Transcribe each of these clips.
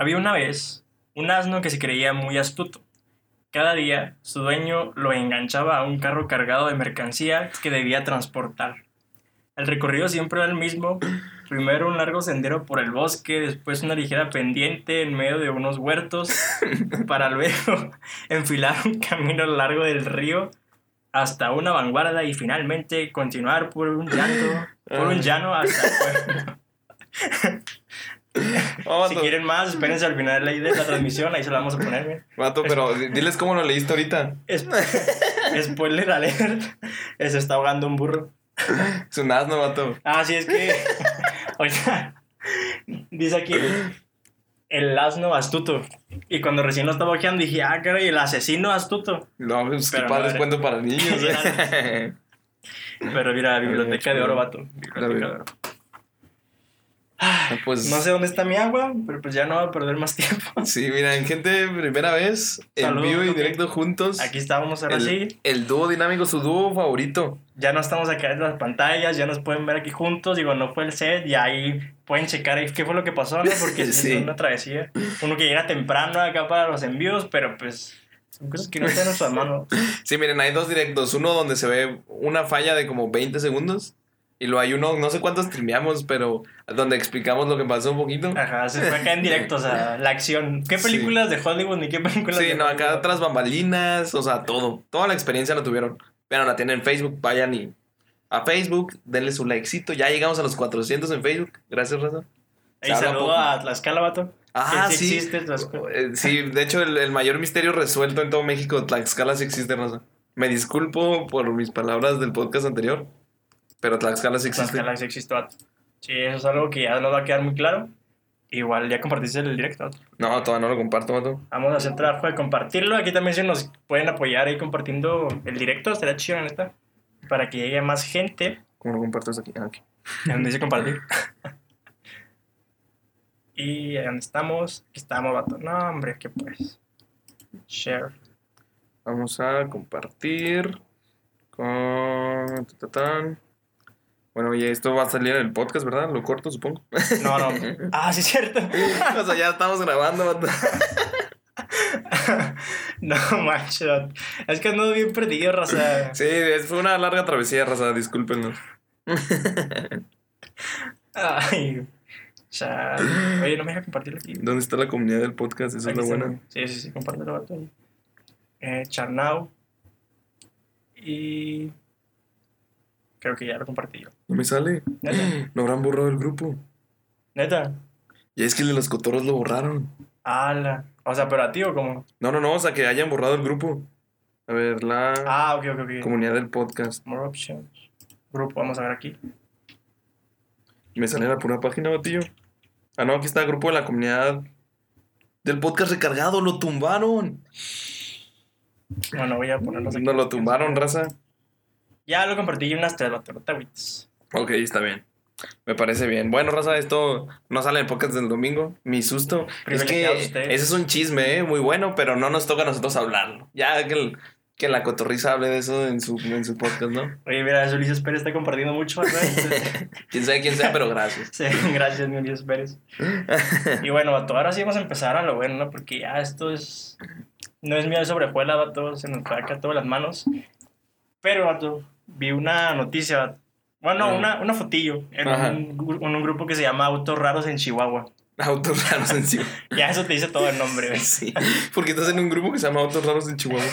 Había una vez un asno que se creía muy astuto. Cada día su dueño lo enganchaba a un carro cargado de mercancía que debía transportar. El recorrido siempre era el mismo. Primero un largo sendero por el bosque, después una ligera pendiente en medio de unos huertos, para luego enfilar un camino largo del río hasta una vanguardia y finalmente continuar por un llano, por un llano hasta el pueblo. Oh, si quieren más, espérense al final de la transmisión, ahí se la vamos a poner. Vato, pero di- diles cómo lo leíste ahorita. Spoiler alert, se está ahogando un burro. Es un asno, vato. Ah, sí, es que. Oiga, dice aquí el asno astuto. Y cuando recién lo estaba ojeando dije, ah, caray, el asesino astuto. No, pues qué no padre es era. cuento para niños. eh. Pero mira, biblioteca de oro, vato. La Biblioteca de oro. Pues No sé dónde está mi agua, pero pues ya no voy a perder más tiempo. sí, miren, gente, primera vez en vivo y directo juntos. Aquí estábamos ahora sí. el, el dúo dinámico, su dúo favorito. Ya no estamos acá en las pantallas, ya nos pueden ver aquí juntos. Digo, no fue el set y ahí pueden checar qué fue lo que pasó, ¿no? Porque sí. Es una travesía. Uno que llega temprano acá para los envíos, pero pues son cosas que no están en nuestras manos. Sí, miren, hay dos directos. Uno donde se ve una falla de como 20 segundos. Y luego hay uno, no sé cuántos streameamos, pero donde explicamos lo que pasó un poquito. Ajá, se fue acá en directo, o sea, la acción. ¿Qué Sí. películas de Hollywood ni qué películas Sí, de no, acá otras bambalinas, o sea, todo. Toda la experiencia la tuvieron. Pero la tienen en Facebook, vayan y a Facebook, denle su likecito. Ya llegamos a los 400 en Facebook. Gracias, Raza. Y saludo a Tlaxcala, vato. Ah, sí. existe Tlaxcala. Eh, Sí, de hecho, el, el mayor misterio resuelto en todo México, Tlaxcala sí existe, Raza. Me disculpo por mis palabras del podcast anterior, pero Tlaxcala sí existe. Tlaxcala sí existe, vato. Sí, eso es algo que ya nos va a quedar muy claro. Igual ya compartiste el directo, vato. No, todavía no lo comparto, vato. Vamos a hacer trabajo de compartirlo. Aquí también se nos pueden apoyar ahí compartiendo el directo. Estaría chido, la neta. Para que llegue más gente. ¿Cómo lo comparto aquí? Ah, aquí. Donde dice compartir. y ahí donde estamos. Aquí estamos, vato. No, hombre, que pues. Share. Vamos a compartir con... tatatán. Bueno, y esto va a salir en el podcast, ¿verdad? Lo corto, supongo. No, no. Ah, sí, es cierto. o sea, ya estamos grabando, no, macho. vato. Es que ando bien perdido, raza. Sí, fue una larga travesía, raza, discúlpenos. Ay. Chale. Oye, no me deja compartirlo aquí. ¿Dónde está la comunidad del podcast? Esa es está. buena. Sí, sí, sí, compártelo. Eh, Charnau. Y. Creo que ya lo compartí yo. No me sale. Neta. No habrán borrado el grupo. Neta. Y es que los cotorros lo borraron. Ala. O sea, pero a ti o como. No, no, no, o sea, que hayan borrado el grupo. A ver, la Ah, ok, ok, ok. comunidad del podcast. More options. Grupo, vamos a ver aquí. Me sale la pura página, batillo. Ah, no, aquí está el grupo de la comunidad del podcast recargado. Lo tumbaron. Bueno, voy a ponerlos aquí. No lo tumbaron, raza. Ya lo compartí unas tres, no agüites. Ok, está bien. Me parece bien. Bueno, raza, esto no sale en podcast del domingo. Mi susto. Es que ese es un chisme, ¿eh? Muy bueno, pero no nos toca a nosotros hablarlo. Ya que, el- que la cotorriza hable de eso en su, en su podcast, ¿no? Oye, mira, eso Ulises Pérez está compartiendo mucho. Entonces, Quién sabe quién sea, pero gracias. sí, gracias, mi Ulises Pérez. Y bueno, vato, ahora sí vamos a empezar a lo bueno, ¿no? Porque ya esto es. No es miel sobre hojuela, vato, se nos acá todas las manos. Pero, vato, vi una noticia. Bueno, Ah. una, una fotillo en un, en un grupo que se llama Autos Raros en Chihuahua. Autos raros encima. Ya eso te dice todo el nombre, güey. Sí. Porque estás en un grupo que se llama Autos raros en Chihuahua.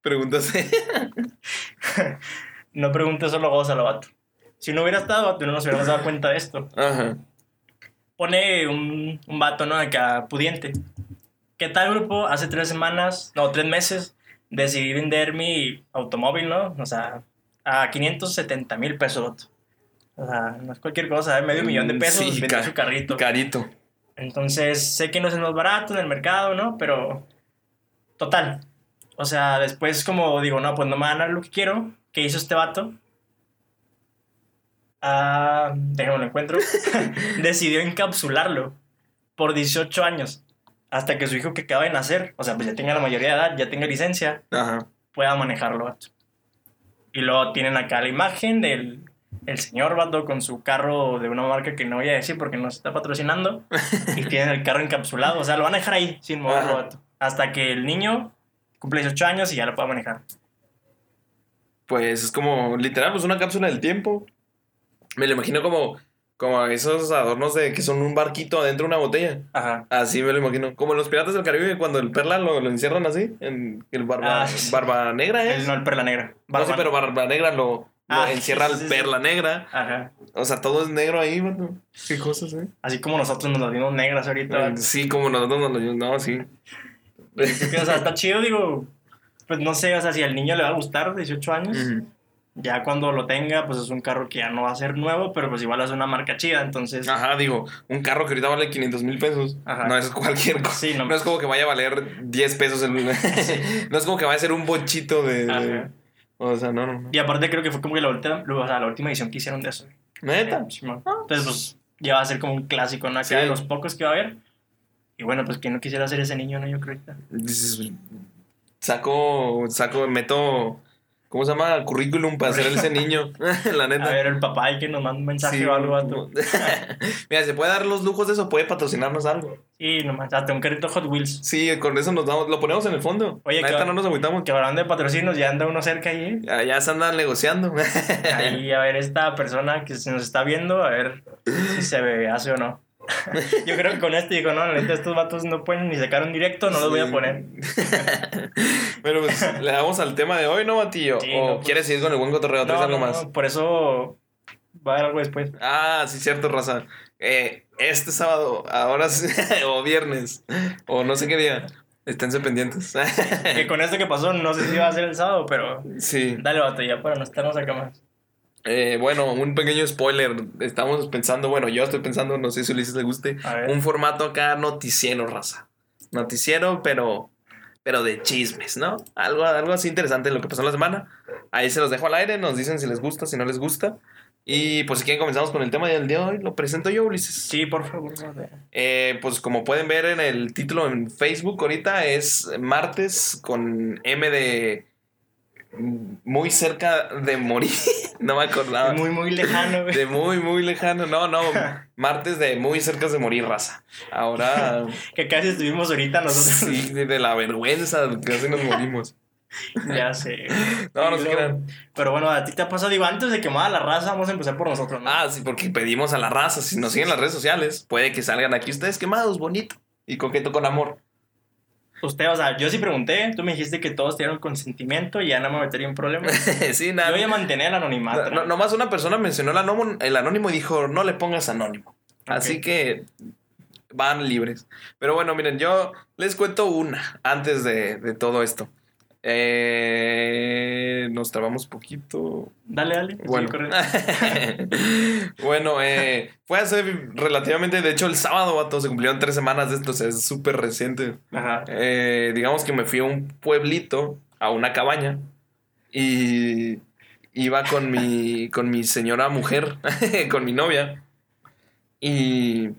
Pregúntase. No preguntes solo gózalo, vato. Si no hubiera estado, vato, no nos hubiéramos dado cuenta de esto. Ajá. Pone un, un vato, ¿no? Acá, pudiente. ¿Qué tal, grupo? Hace tres semanas, no, tres meses, decidí vender mi automóvil, ¿no? O sea, a 570 mil pesos, vato. O sea, no es cualquier cosa, ¿eh? medio millón de pesos, Sí, vendió ca- su carrito. Carito. Entonces, sé que no es el más barato en el mercado, ¿no? Pero, total. O sea, después como digo, no, pues no me van a dar lo que quiero. ¿Qué hizo este vato? Ah, déjame lo encuentro. Decidió encapsularlo por 18 años. Hasta que su hijo que acaba de nacer, o sea, pues ya tenga la mayoría de edad, ya tenga licencia, Ajá. pueda manejarlo, vato. Y luego tienen acá la imagen del, el señor vato con su carro de una marca que no voy a decir porque no se está patrocinando y tiene el carro encapsulado. O sea, lo van a dejar ahí sin moverlo, vato. Hasta que el niño cumple 18 años y ya lo pueda manejar. Pues es como, literal, pues una cápsula del tiempo. Me lo imagino como, como esos adornos de que son un barquito adentro de una botella. Ajá. Así me lo imagino. Como en los piratas del Caribe, cuando el perla lo, lo encierran así, en el barba, Ah, sí. barba negra, ¿eh? El, no, el perla negra. No, sí, pero barba negra lo, lo Ah, encierra sí, el sí, sí. perla negra. Ajá. O sea, todo es negro ahí, vato. Qué cosas, ¿eh? Así como nosotros nos las vimos negras ahorita. vato. Sí, como nosotros nos lo No, sí. O sea, está chido, digo. Pues no sé, o sea, si al niño le va a gustar, 18 años. Ujú. Ya cuando lo tenga, pues es un carro que ya no va a ser nuevo, pero pues igual es una marca chida, entonces... Ajá, digo, un carro que ahorita vale 500 mil pesos. Ajá. No es cualquier cosa. Sí, no. No es como que vaya a valer 10 pesos el... no es como que vaya a ser un bochito de... O sea, no, no, no. Y aparte creo que fue como que la última, o sea, la última edición que hicieron de eso. ¿Neta? Simón. Entonces, pues ya va a ser como un clásico, ¿no? Acá Sí. de los pocos que va a haber. Y bueno, pues que no quisiera ser ese niño, ¿no? Yo creo que... Saco, saco, meto... ¿Cómo se llama? Currículum para ser ese niño. La neta. A ver, el papá hay que nos manda un mensaje Sí, o algo, vato. Mira, se puede dar los lujos de eso, puede patrocinarnos algo. Y nomás, hasta un carrito Hot Wheels. Sí, con eso nos damos, lo ponemos en el fondo. Oye, La que- neta no nos agüitamos. Que hablando de patrocinos, ya anda uno cerca ahí. Ya, ya se andan negociando. Ahí, a ver, esta persona que se nos está viendo, a ver si se ve, hace o no. Yo creo que con este dijo, no, neta, estos vatos no pueden ni sacar un directo, no los voy a poner. Pero pues le damos al tema de hoy, ¿no, Batillo? Sí, ¿O no, pues- quieres seguir con el buen cotorreo? ¿Traes No, algo no, más? por eso va a haber algo después. Ah, sí, cierto, raza. Eh, este sábado, ahora sí, o viernes, o no sé qué día, esténse pendientes. Que con esto que pasó, no sé si va a ser el sábado, pero sí. dale batalla para no estarnos acá más. Eh, bueno, un pequeño spoiler. Estamos pensando, bueno, yo estoy pensando, no sé si Ulises le guste, un formato acá noticiero, raza. Noticiero, pero pero de chismes, ¿no? Algo, algo así interesante de lo que pasó en la semana. Ahí se los dejo al aire, nos dicen si les gusta, si no les gusta. Y pues si quieren comenzamos con el tema del día de hoy, lo presento yo, Ulises. Sí, por favor. Eh, pues como pueden ver en el título en Facebook ahorita es martes con M de muy cerca de morir. no me acordaba. Es muy, muy lejano, güey. De muy, muy lejano. No, no. Martes de muy cerca de morir, raza. Ahora Que casi estuvimos ahorita nosotros. sí, de, de la vergüenza, casi nos morimos. Ya sé. No, no se crean. Pero bueno, a ti te ha pasado, digo, antes de quemar a la raza, vamos a empezar por nosotros, ¿no? Ah, sí, porque pedimos a la raza. Si nos siguen en las redes sociales, puede que salgan aquí ustedes quemados, bonito y coqueto con amor. Usted, o sea, yo sí pregunté, tú me dijiste que todos tenían consentimiento y ya no me metería en problemas. sí, nada. Yo voy a mantener el anonimato. No, no- nomás una persona mencionó el anónimo, el anónimo y dijo, no le pongas anónimo. Así que van libres. Pero bueno, miren, yo les cuento una antes de, de todo esto. Eh, nos trabamos poquito. Dale, dale. Bueno, bueno eh, fue hace relativamente, de hecho el sábado, vato, se cumplieron tres semanas de esto, o sea, es súper reciente. Ajá. Eh, digamos que me fui a un pueblito, a una cabaña, y iba con mi, con mi señora mujer, con mi novia. Y,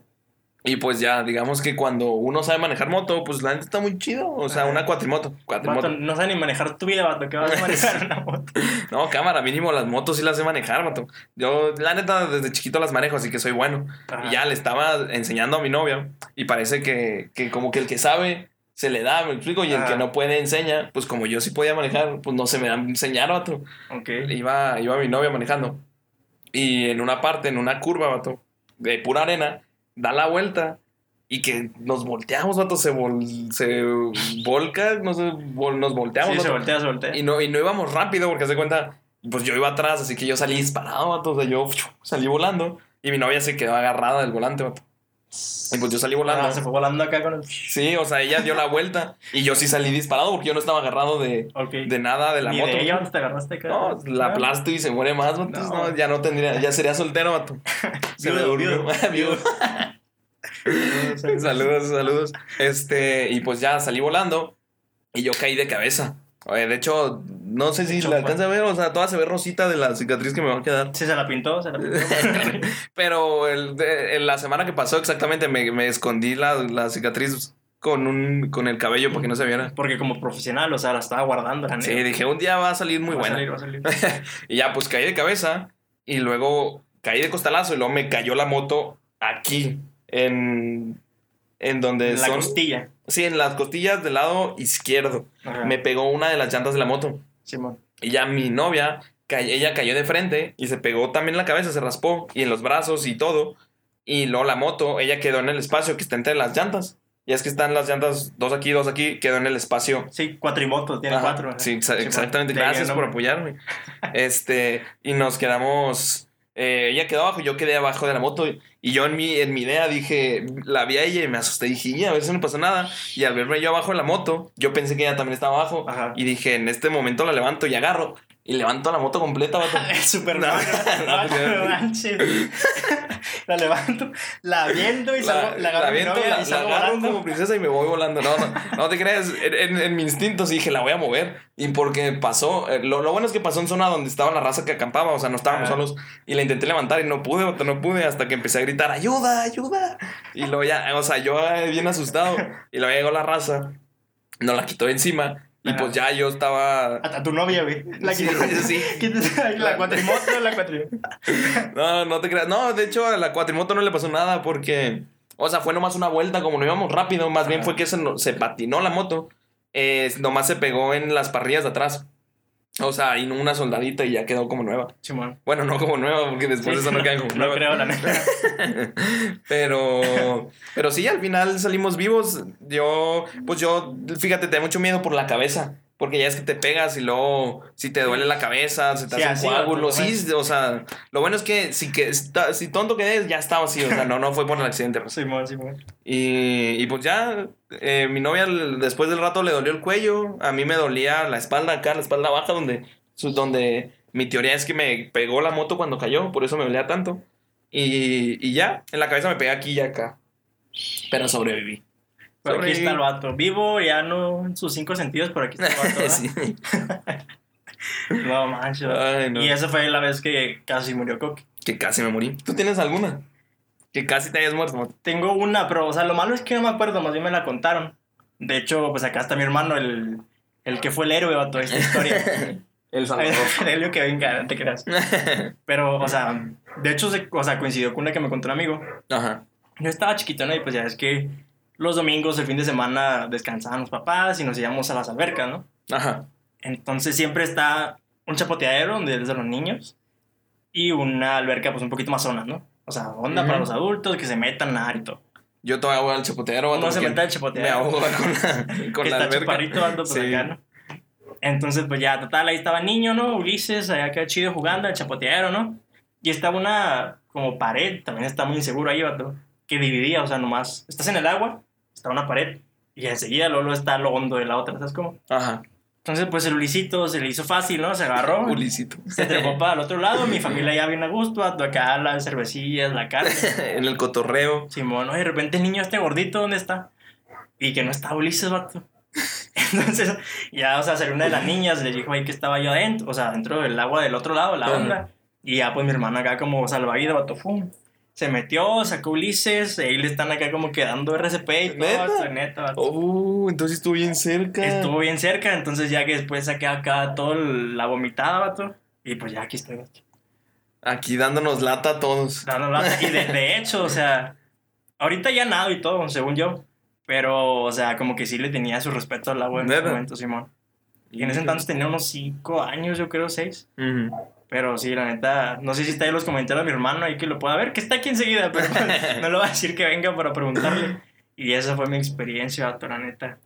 y pues ya, digamos que cuando uno sabe manejar moto, pues la neta está muy chido. O sea, Ajá. una cuatrimoto. cuatrimoto. Vato, no sabes ni manejar tu vida, vato, que vas a manejar una moto. No, cámara, mínimo las motos sí las sé manejar, vato. Yo, la neta, desde chiquito las manejo, así que soy bueno. Ajá. Y ya le estaba enseñando a mi novia. Y parece que, que como que el que sabe se le da, me explico. Y el Ajá. que no puede enseña. Pues como yo sí podía manejar, pues no se me da enseñar, vato. Ok. Iba, iba mi novia manejando. Y en una parte, en una curva, vato, de pura arena, da la vuelta. Y que nos volteamos, vato, se, vol- se volca, no sé, vol- nos volteamos. Sí, se voltea, se voltea. Y no, y no íbamos rápido porque hace cuenta, pues yo iba atrás, así que yo salí disparado, vato. O sea, yo salí volando y mi novia se quedó agarrada del volante, vato. Y pues yo salí volando. Ah, se fue volando acá con el... Sí, o sea, ella dio la vuelta y yo sí salí disparado porque yo no estaba agarrado de, de nada de la Ni moto. de ella, ¿dónde te agarraste acá? No, la aplasto y se muere más. No. No, ya no tendría, ya sería soltero, vato. Se me durmió. saludos, saludos. Este, y pues ya salí volando y yo caí de cabeza. Oye, de hecho, no sé si la alcanza a ver, o sea, toda se ve rosita de la cicatriz que me va a quedar. Sí, se la pintó, se la pintó. Pero el, la semana que pasó exactamente me, me escondí la, la cicatriz con, un, con el cabello para que no se viera. Porque como profesional, o sea, la estaba guardando, la Sí, dije, un día va a salir muy Va a buena. salir, va a salir. y ya, pues caí de cabeza Y luego caí de costalazo y luego me cayó la moto aquí, en, en donde En la son... costilla. Sí, en las costillas del lado izquierdo. Ajá. Me pegó una de las llantas de la moto. Simón. Y ya mi novia, ella cayó de frente y se pegó también en la cabeza, se raspó y en los brazos y todo. Y luego la moto, ella quedó en el espacio que está entre las llantas. Y es que están las llantas, dos aquí, dos aquí, quedó en el espacio. Sí, cuatrimotos, tiene Ajá, cuatro. ajá. Sí, exa- exactamente. Gracias por apoyarme. Este, y nos quedamos. Eh, ella quedó abajo, yo quedé abajo de la moto. Y, y yo en mi, en mi idea dije, la vi a ella y me asusté. Dije, "Y, a ver si no pasó nada. Y al verme yo abajo de la moto, yo pensé que ella también estaba abajo. Ajá. Y dije, en este momento la levanto y agarro. Y levanto la moto completa, vato. Super No, no, No, porque- no manches. La levanto, la viendo y salgo, la, agarro a mi aviento, la- y la salgo agarro volando. como princesa y me voy volando. No, no, no te creas. En, en- mi instinto sí dije, la voy a mover. Y porque pasó, eh, lo, lo bueno es que pasó en zona donde estaba la raza que acampaba, o sea, no estábamos Ah. solos. Y la intenté levantar y no pude, vato, no pude, hasta que empecé a gritar, ayuda, ayuda. Y luego ya, o sea, yo eh, bien asustado. Y luego llegó la raza, nos la quitó encima. Y Ajá. pues ya yo estaba. Hasta tu novia, güey. La Sí, quité. sí. La cuatrimoto, la cuatrimoto. No, no te creas. No, de hecho, a la cuatrimoto no le pasó nada porque. O sea, fue nomás una vuelta, como no íbamos rápido. Más bien fue que se, se patinó la moto. Eh, nomás se pegó en las parrillas de atrás. O sea, ahí una soldadita y ya quedó como nueva. Bueno, no como nueva, porque después de eso no quedan como No nueva. creo, la neta. Pero, pero sí, al final salimos vivos. Yo, pues yo, fíjate, te da mucho miedo por la cabeza. Porque ya es que te pegas y luego, si te duele la cabeza, se te Sí, hace un coágulo. Sí, o sea, lo bueno es que si, que está- si tonto quedé, ya estaba así. O sea, no, no fue por el accidente. pues. Simón, Simón. Y, y pues ya, eh, mi novia después del rato le dolió el cuello. A mí me dolía la espalda acá, la espalda baja, donde, donde mi teoría es que me pegó la moto cuando cayó, por eso me dolía tanto. Y, y ya, en la cabeza me pegué aquí y acá. Pero sobreviví. Pero aquí está el vato. Vivo, ya no en sus cinco sentidos, pero aquí está el vato. No manches. Ay, no. Y esa fue la vez que casi murió Coque. Que casi me morí. ¿Tú tienes alguna? Que casi te hayas muerto. Tengo una, pero, o sea, lo malo es que no me acuerdo, más bien me la contaron. De hecho, pues acá está mi hermano, el, el que fue el héroe de toda esta historia. El Aurelio que venga, no te creas. Pero, o sea, de hecho, o sea, coincidió con una que me contó un amigo. Ajá. Yo estaba chiquito, ¿no? Y pues ya es que los domingos, el fin de semana, descansaban los papás y nos íbamos a las albercas, ¿no? Ajá. Entonces siempre está un chapoteadero donde es de los niños y una alberca pues un poquito más zona, ¿no? O sea, onda Ujú. para los adultos que se metan a nadar y todo. Yo todavía voy al chapoteadero. No se meta al Me chapoteadero. ahogo con la, con que la está alberca. chaparrito alto por Sí. acá, ¿no? Entonces, pues ya, total, ahí estaba el niño, ¿no? Ulises, allá quedó chido jugando, el chapoteadero, ¿no? Y estaba una como pared, también está muy inseguro ahí, vato, que dividía, o sea, nomás, estás en el agua, está una pared, y enseguida luego está lo hondo de la otra, ¿sabes cómo? Ajá. Entonces, pues el Ulisito se le hizo fácil, ¿no? Se agarró, Ulisito. se trepó para el otro lado, mi familia ya bien a gusto, acá las cervecillas, la carne. en el cotorreo. Simón, de repente el niño este gordito, ¿dónde está? Y que no está Ulises, vato. Entonces, ya, o sea, salió una de las niñas, le dijo ahí que estaba yo adentro, o sea, dentro del agua del otro lado, la onda. Y ya, pues mi hermana acá como salvavidas, vato, ¡fum! Se metió, sacó Ulises, ahí le están acá como quedando RCP y todo, ¿Neta? vato, neta. Oh, entonces estuvo bien cerca. Estuvo bien cerca, entonces ya que después saqué acá toda la vomitada, vato. Y pues ya aquí estoy, vato. Aquí dándonos lata a todos. Dando lata. Y de, de hecho, o sea, ahorita ya nado y todo, según yo. Pero, o sea, como que sí le tenía su respeto al agua en ese momento, Simón. Y en ese entonces tenía unos 5 años, yo creo, 6. Ujú. Pero sí, la neta, no sé si está ahí en los comentarios de mi hermano ahí que lo pueda ver, que está aquí enseguida, pero no le voy a decir que venga para preguntarle. Y esa fue mi experiencia, la neta.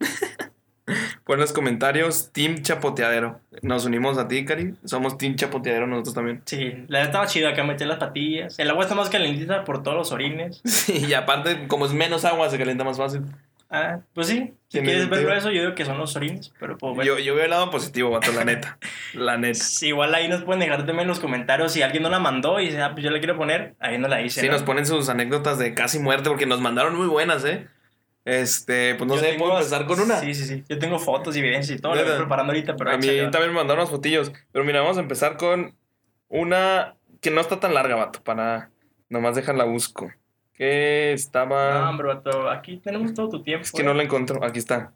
Pon en los comentarios, Team Chapoteadero. Nos unimos a ti, Cari. Somos Team Chapoteadero nosotros también. Sí, la neta estaba chido acá meter las patillas. El agua está más calentita por todos los orines. Sí, y aparte, como es menos agua, se calienta más fácil. Ah, pues sí, si quieres sentido. verlo eso, yo digo que son los orines, pero pues bueno. Yo, yo veo el lado positivo, vato, la neta. La neta. Sí, igual ahí nos pueden dejar también en los comentarios si alguien no la mandó y dice, ah, pues yo la quiero poner, ahí no la hice. Sí, ¿no? nos ponen sus anécdotas de casi muerte porque nos mandaron muy buenas, ¿eh? Este, pues no Yo sé, tengo- ¿puedo empezar con una? Sí, sí, sí. Yo tengo fotos y evidencias y todo, la ¿Neta? voy preparando ahorita, pero a mí salió. también me mandaron unos fotillos. Pero mira, vamos a empezar con una que no está tan larga, vato, para nomás dejarla busco. Que estaba... No, vato, aquí tenemos todo tu tiempo. Es que no la encuentro. Aquí está.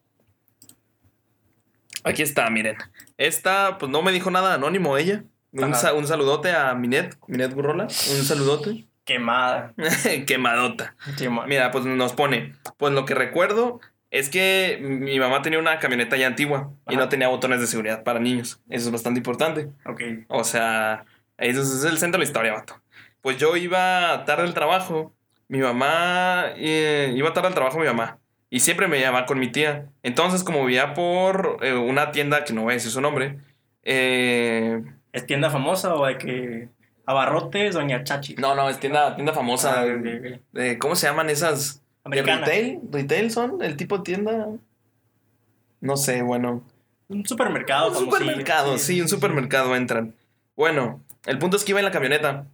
Aquí está, miren. Esta, pues no me dijo nada anónimo ella. Un, sa- un saludote a Minet, Minet Gurrola. Un saludote. Quemada. Quemadota. Ma- Mira, pues nos pone. Pues lo que recuerdo es que mi mamá tenía una camioneta ya antigua y no tenía botones de seguridad para niños. Eso es bastante importante. Ok. O sea, eso es el centro de la historia, vato. Pues yo iba tarde al trabajo. Mi mamá. eh, iba tarde al trabajo mi mamá. Y siempre me llevaba con mi tía. Entonces, como vivía por eh, una tienda que no voy a decir su nombre. eh, ¿Es tienda famosa o de que abarrotes, doña Chachi? no, no, es tienda, tienda famosa. Ah, eh, ¿Cómo se llaman esas? ¿De Americana. retail? ¿Retail son? ¿El tipo de tienda? No sé, bueno. Un supermercado. Un supermercado, sí, un supermercado entran. Bueno, el punto es que iba en la camioneta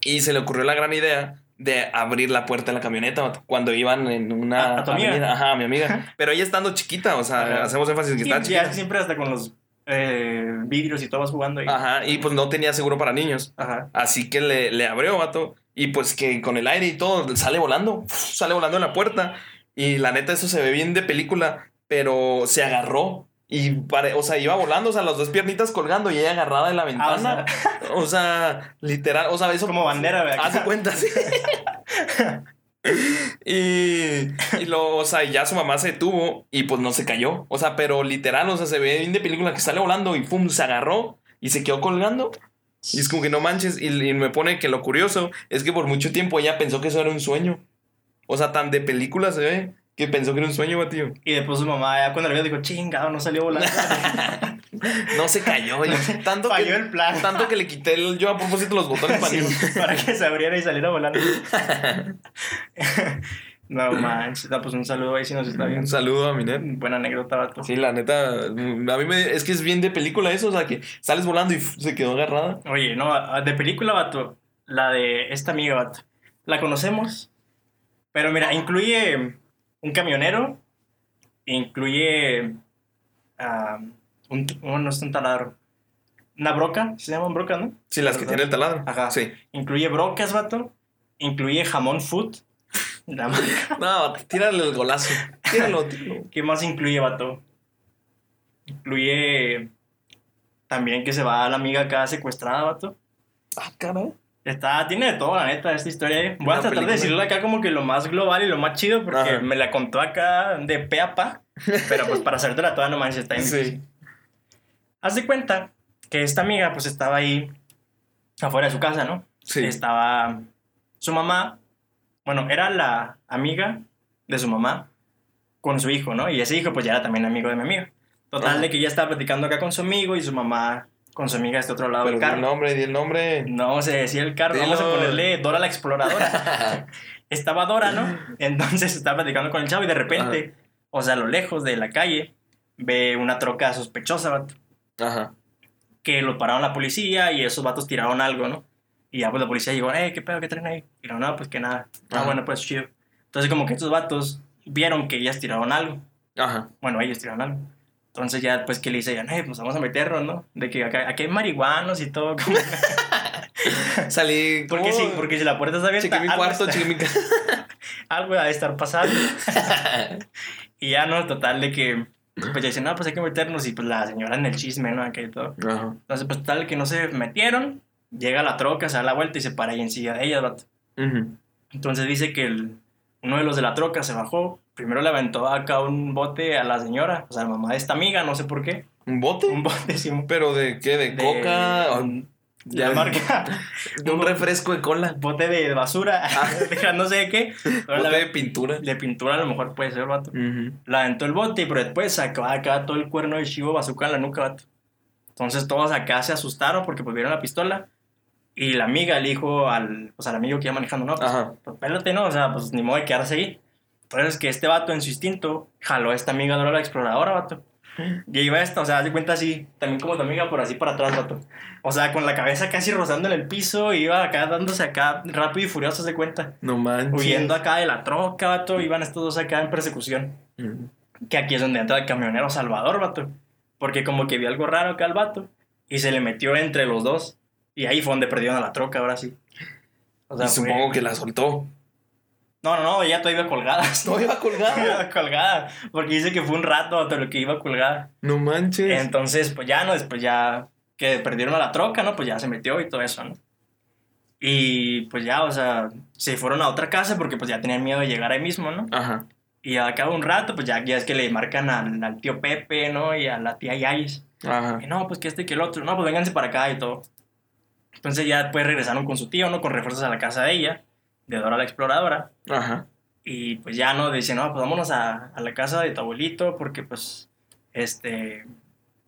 y se le ocurrió la gran idea de abrir la puerta de la camioneta cuando iban en una ¿A- a tu amiga? avenida. Ajá, mi amiga. Pero ella estando chiquita, o sea, Ajá. hacemos énfasis en que Sí, está ya chiquita. siempre hasta con los eh, vidrios y todo vas jugando ahí. Ajá, y pues no tenía seguro para niños. Ajá. Así que le, le abrió, vato. Y pues que con el aire y todo sale volando. Sale volando en la puerta. Y la neta, eso se ve bien de película. Pero se agarró. Y, pare- o sea, iba volando, o sea, las dos piernitas colgando y ella agarrada de la Ah, o ventana. sea, O sea, literal, o sea, eso como bandera, ¿verdad? Hace cuenta, sí. y, y lo, o sea, ya su mamá se detuvo y pues no se cayó. O sea, pero literal, o sea, se ve bien de película que sale volando y pum, se agarró y se quedó colgando. Y es como que no manches. Y, y me pone que lo curioso es que por mucho tiempo ella pensó que eso era un sueño. O sea, tan de película se ve que pensó que era un sueño, batío. Y después su mamá, ya cuando le vio, dijo, chingado, no salió volando. No se cayó. yo- tanto, Falló que, el plan. tanto que le quité el- yo a propósito los botones para Sí, para que se abriera y saliera volando. no manches. No, pues un saludo ahí si nos está Un viendo. saludo a Minet. Buena anécdota, vato. Sí, la neta, a mí me, es que es bien de película eso, o sea, que sales volando y se quedó agarrada. Oye, no, de película, vato. La de esta amiga, vato. La conocemos. Pero mira, incluye un camionero. Incluye. un, oh, no es un taladro. Una broca. Se llaman brocas, ¿no? Sí, las que tiene el taladro. Ajá. Sí. Incluye brocas, vato. Incluye jamón food. La marca. No, tírale el golazo. Tíralo, tíralo. ¿Qué más incluye, vato? Incluye también que se va la amiga acá secuestrada, vato. Ah, caray. Está, tiene de todo, la neta, esta historia. Voy a tratar película. de decirlo acá como que lo más global y lo más chido, porque Ajá. me la contó acá de pe a pa. Pero pues para hacértela toda no manches, está difícil. Sí. Haz de cuenta que esta amiga pues estaba ahí afuera de su casa, ¿no? Sí. Estaba su mamá, bueno, era la amiga de su mamá con su hijo, ¿no? Y ese hijo pues ya era también amigo de mi amiga. Total Ajá. de que ella estaba platicando acá con su amigo y su mamá con su amiga de este otro lado Pero del di el carro. nombre, di el nombre. No se decía el carro, Dilo. vamos a ponerle Dora la exploradora. Estaba Dora, ¿no? Entonces estaba platicando con el chavo y de repente, o sea, a lo lejos de la calle, ve una troca sospechosa, vato, Ajá. que lo pararon la policía y esos vatos tiraron algo, ¿no? Y ya pues la policía llegó, eh, ¿qué pedo? ¿Qué traen ahí? Y no, no, pues que nada. Ah, bueno, pues chido. Entonces como que estos vatos vieron que ellas tiraron algo. Ajá. Bueno, ellos tiraron algo. Entonces ya pues que le dicen, eh, pues vamos a meternos, ¿no? De que acá, aquí hay marihuanos y todo. Como... Salí. porque sí, porque si la puerta está abierta, Chequé mi algo cuarto, está- chequé mi casa. algo debe estar pasando. y ya no, total de que, pues ya dicen, no, pues hay que meternos y pues la señora en el chisme, ¿no? Acá y todo. Entonces, pues total que no se metieron, llega la troca, se da la vuelta y se para ahí encima de ellas, vato. Ujú. Entonces dice que el, uno de los de la troca se bajó, primero le aventó acá un bote a la señora, o sea, la mamá de esta amiga, no sé por qué, ¿Un bote? un bote sí, ¿Pero de qué? ¿De, de- coca? ¿O de la marca, ¿De un refresco de cola? bote de basura, no sé de qué, pero ¿Bote la- de pintura? de pintura a lo mejor puede ser, vato. Ujú. La aventó el bote, pero después sacó acá todo el cuerno de chivo bazooka en la nuca, vato. Entonces todos acá se asustaron porque pues vieron la pistola. Y la amiga le dijo al, pues, al amigo que iba manejando, no, pues, Ajá. pues pélate, ¿no? O sea, pues ni modo de quedarse ahí. Entonces que este vato en su instinto jaló a esta amiga Dora la exploradora, vato. Y iba esta, o sea, haz de cuenta así, también como tu amiga por así para atrás, vato. O sea, con la cabeza casi rozando en el piso, iba acá dándose acá rápido y furioso, se cuenta. No manches. Huyendo acá de la troca, vato, iban estos dos acá en persecución. Ujú. Que aquí es donde entra el camionero Salvador, vato. Porque como que vio algo raro acá al vato. Y se le metió entre los dos. Y ahí fue donde perdieron a la troca, ahora sí. O sea, y fue- supongo que la soltó. No, no, no, ella todavía iba colgada. Iba Todavía colgada. iba colgada. Porque dice que fue un rato hasta lo que iba colgada. No manches. Entonces, pues ya no, después ya que perdieron a la troca, ¿no? Pues ya se metió y todo eso, ¿no? Y pues ya, o sea, se fueron a otra casa porque pues ya tenían miedo de llegar ahí mismo, ¿no? Ajá. Y al cabo de un rato, pues ya, ya es que le marcan al, al tío Pepe, ¿no? Y a la tía Yayis. Ajá. Y no, pues que este que el otro. No, pues vénganse para acá y todo. Entonces ya después regresaron con su tío, ¿no? Con refuerzos a la casa de ella, de Dora la Exploradora. Ajá. Y pues ya, ¿no? Dicen, no, pues vámonos a, a la casa de tu abuelito porque pues, este,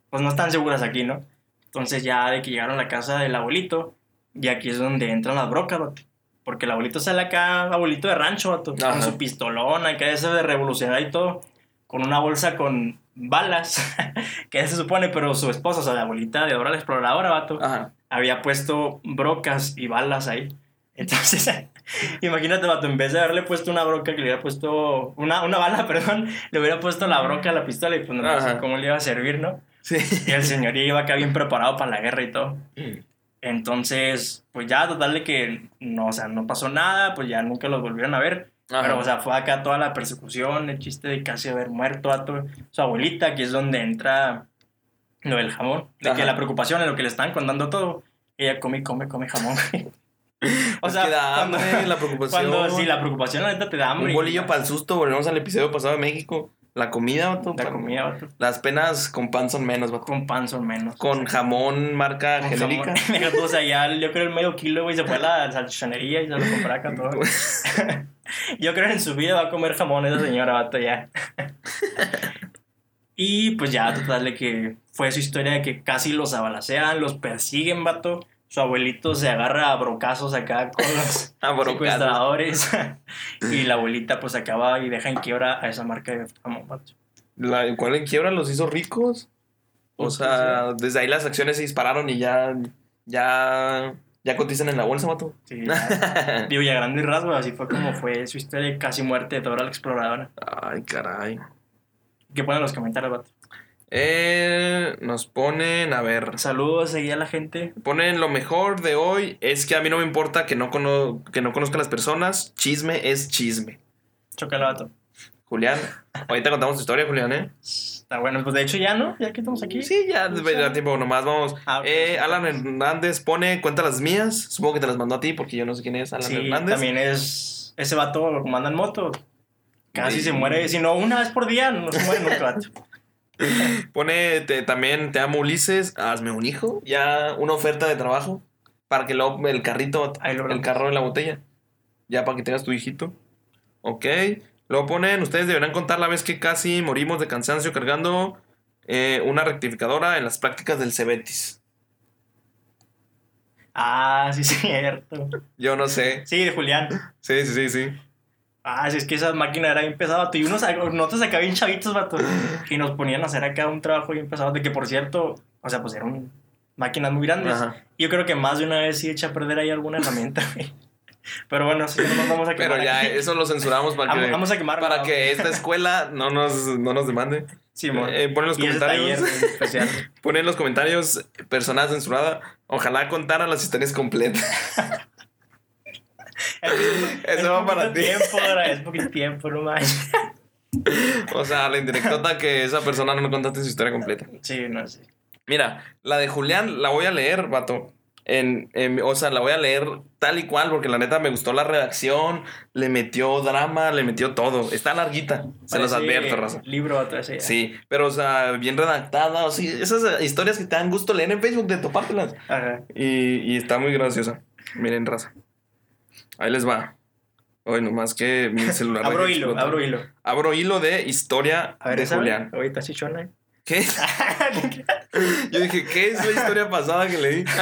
pues no están seguras aquí, ¿no? Entonces ya de que llegaron a la casa del abuelito, y aquí es donde entran las brocas, vato. Porque el abuelito sale acá, abuelito de rancho, Ajá. con su pistolona, acá ese de revolucionario y todo, con una bolsa con balas, que se supone, pero su esposa, o sea, la abuelita de Dora la Exploradora, vato, Ajá. había puesto brocas y balas ahí. Entonces, imagínate, vato, en vez de haberle puesto una broca que le hubiera puesto, una, una bala, perdón, le hubiera puesto la broca a la pistola y pues no sé cómo le iba a servir, ¿no? Sí. Y el señor iba acá bien preparado para la guerra y todo. Entonces, pues ya, total de que no, o sea, no pasó nada, pues ya nunca los volvieron a ver. Ajá. Pero, o sea, fue acá toda la persecución, el chiste de casi haber muerto a to- su abuelita, que es donde entra lo del jamón. De que Ajá. la preocupación en lo que le estaban contando todo, ella come, come, come jamón. o sea, que da cuando, hambre, la preocupación. cuando sí, la preocupación neta te da hambre. Un bolillo para el susto, volvemos al episodio pasado de México. La comida, vato. La comida, vato, Las penas con pan son menos, vato. con pan son menos. Con jamón marca Con genérica. jamón. O sea, ya yo creo el medio kilo, güey, se fue a la salchichonería y se lo compró acá todo. Yo creo que en su vida va a comer jamón esa señora, vato, ya. Y pues ya, total, de que fue su historia de que casi los abalacean, los persiguen, vato. Su abuelito se agarra a brocazos acá con los secuestradores. y la abuelita pues acaba y deja en quiebra a esa marca de vato. La, ¿Cuál en quiebra los hizo ricos? O Pues, sea, desde ahí las acciones se dispararon y ya. Ya. Ya cotizan en la bolsa, vato. Sí, ya. Digo, y a grandes rasgos, así fue como fue su historia de casi muerte de Dora la Exploradora. Ay, caray. ¿Qué ponen en los comentarios, vato? Eh, nos ponen, a ver. Saludos ahí a la gente. Ponen lo mejor de hoy es que a mí no me importa que no, cono que no conozca a las personas. Chisme es chisme. Chocala, vato. Julián, ahorita contamos tu historia, Julián, ¿eh? Está bueno, pues de hecho ya, ¿no? Ya que estamos aquí. Sí, ya da tiempo nomás, vamos. Ah. Eh, Alan Hernández pone, cuenta las mías. Supongo que te las mandó a ti porque yo no sé quién es Alan Sí, Hernández. también es. Ese vato lo manda en moto. Casi Sí. se muere. Si no, una vez por día, no se muere nunca, vato. Pone te- también, te amo Ulises, hazme un hijo. Ya una oferta de trabajo para que lo, el carrito, lo el carro en la botella. Ya para que tengas tu hijito. Ok. Luego ponen, ustedes deberán contar la vez que casi morimos de cansancio cargando eh, una rectificadora en las prácticas del Cebetis. Ah, sí, cierto. Yo no sé. Sí, de Julián. Sí, sí, sí, sí. Ah, sí, es que esa máquina era bien pesada. Y unos, nosotros acá bien chavitos, vato. Y nos ponían a hacer acá un trabajo bien pesado. De que, por cierto, o sea, pues eran máquinas muy grandes. Ajá. Yo creo que más de una vez sí eché a perder ahí alguna herramienta. Pero bueno, sí, no nos vamos a quemar. Pero ya aquí. eso lo censuramos para que, vamos a quemar. para que esta escuela no nos, no nos demande. Simón. Eh, pon en los y comentarios. especial. Pon en los comentarios persona censurada. Ojalá contara las historias completas. Eso va para ti. tiempo, es poquito tiempo, no más. O sea, la indirectota que esa persona no me contaste su historia completa. Sí, no sé. Mira, la de Julián la voy a leer, vato. En, en- o sea, la voy a leer tal y cual, porque la neta me gustó la redacción, le metió drama, le metió todo. Está larguita, se los Parece advierto, raza. Libro vez. ya. Sí, pero o sea, bien redactada, o sí, esas historias que te dan gusto leer en Facebook de topártelas. Ajá. Y, y está muy graciosa. Miren, raza. Ahí les va. Hoy nomás que mi celular. Abro hilo, abro hilo. Abro hilo de historia A ver, de Julián. Ahorita sí chona. ¿Qué? Yo dije, ¿qué es la historia pasada que leí?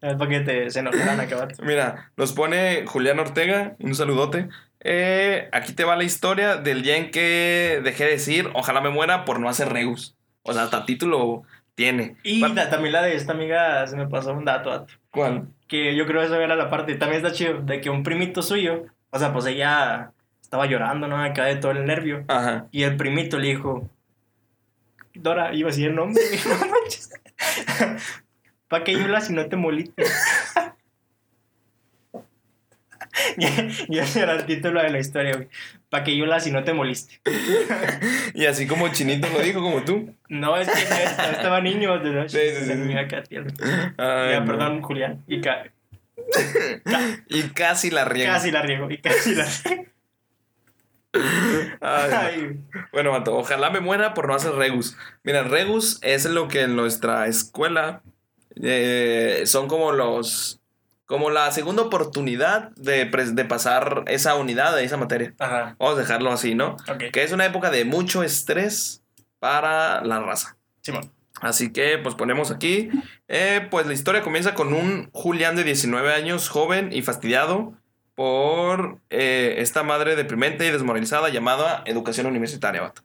Es para que te, se enojaran acabar. Mira, nos pone Julián Ortega, un saludote. Eh, aquí te va la historia del día en que dejé de decir, ojalá me muera por no hacer reus. O sea, hasta título tiene. Y también la de esta amiga se me pasó un dato, ¿Cuál? que yo creo que esa era la parte. También está chido, de que un primito suyo, o sea, pues ella estaba llorando, ¿no? Acá de todo el nervio. Ajá. Y el primito le dijo, Dora, iba a decir el nombre. no manches. ¿Para qué lloras si no te moliste? y ese era el título de la historia, güey. Pa' que lloras y no te moliste. Y así como Chinito lo dijo, como tú. No, es que estaba, estaba niño. De Sí, sí, sí. Ay, no. perdón, Julián. Y ca- Y casi la riego. casi la riego. Y casi la riego. Ay, no. Ay, Bueno, vato, ojalá me muera por no hacer Regus. Mira, Regus es lo que en nuestra escuela eh, son como los. Como la segunda oportunidad de, de pasar esa unidad de esa materia. Ajá. Vamos a dejarlo así, ¿no? Ok. Que es una época de mucho estrés para la raza. Simón. Así que, pues ponemos aquí. eh, pues la historia comienza con un Julián de 19 años, joven y fastidiado por eh, esta madre deprimente y desmoralizada llamada educación universitaria, vato.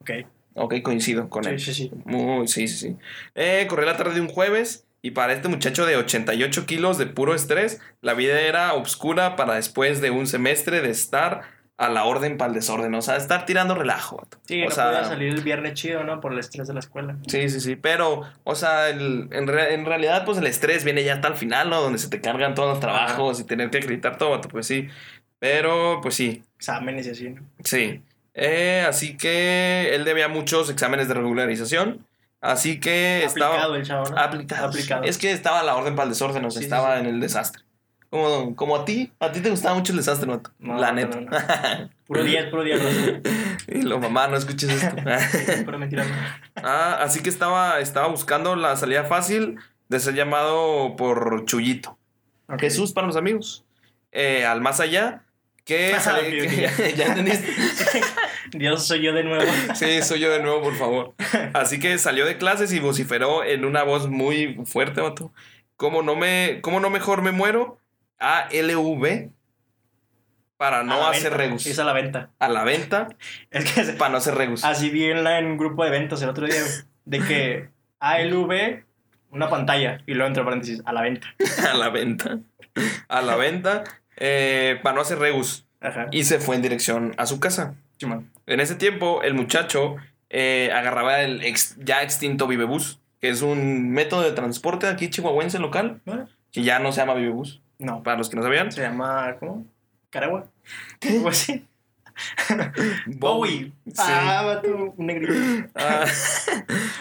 Ok. Ok, coincido con Sí, él. sí, sí. Muy, sí, sí, sí. Eh, corrió la tarde de un jueves y para este muchacho de 88 kilos de puro estrés, la vida era oscura para después de un semestre de estar a la orden para el desorden. O sea, estar tirando relajo. Sí, o no sea, podía salir el viernes chido, ¿no? Por el estrés de la escuela. Sí, sí, sí. Pero, o sea, el- en, re- en realidad, pues el estrés viene ya hasta el final, ¿no? Donde se te cargan todos los trabajos y tener que acreditar todo, pues sí. Pero, pues sí, Exámenes y así, ¿no? sí. Eh, así que él debía muchos exámenes de regularización. Así que estaba. Aplicado el chavo, ¿no? Aplicado. Aplicado. Es que estaba la orden para el desorden, o sea, Sí, estaba sí. en el desastre. Como, como a ti, a ti te gustaba mucho el desastre, ¿no? No, la no, neta. no, Puro 10, puro 10. ¿no? y lo mamá, no escuches esto. Puro mentira. ¿no? ah, así que estaba, estaba buscando la salida fácil de ser llamado por Chuyito. Ok. Jesús para los amigos. Eh, al más allá. Que, Ah, sale- ok, que- ya entendiste. Dios soy yo de nuevo. Sí, soy yo de nuevo, por favor. Así que salió de clases y vociferó en una voz muy fuerte, vato. ¿Cómo no, me, cómo no mejor me muero? ALV para no hacer venta. regus. Es a la venta. A la venta Es que para no hacer regus. así vi en, la, en un grupo de eventos el otro día, de que ALV, una pantalla, y luego entre paréntesis, a la venta. A la venta. A la venta eh, para no hacer regus. Ajá. Y se fue en dirección a su casa. En ese tiempo, el muchacho eh, agarraba el ex- ya extinto Vivebus, que es un método de transporte aquí chihuahuense local, que ya no se llama Vivebus, No. para los que no sabían. Se llama, ¿cómo? Caragua. ¿Cómo así? Bowie. Sí. Ah, un negrito. Ah,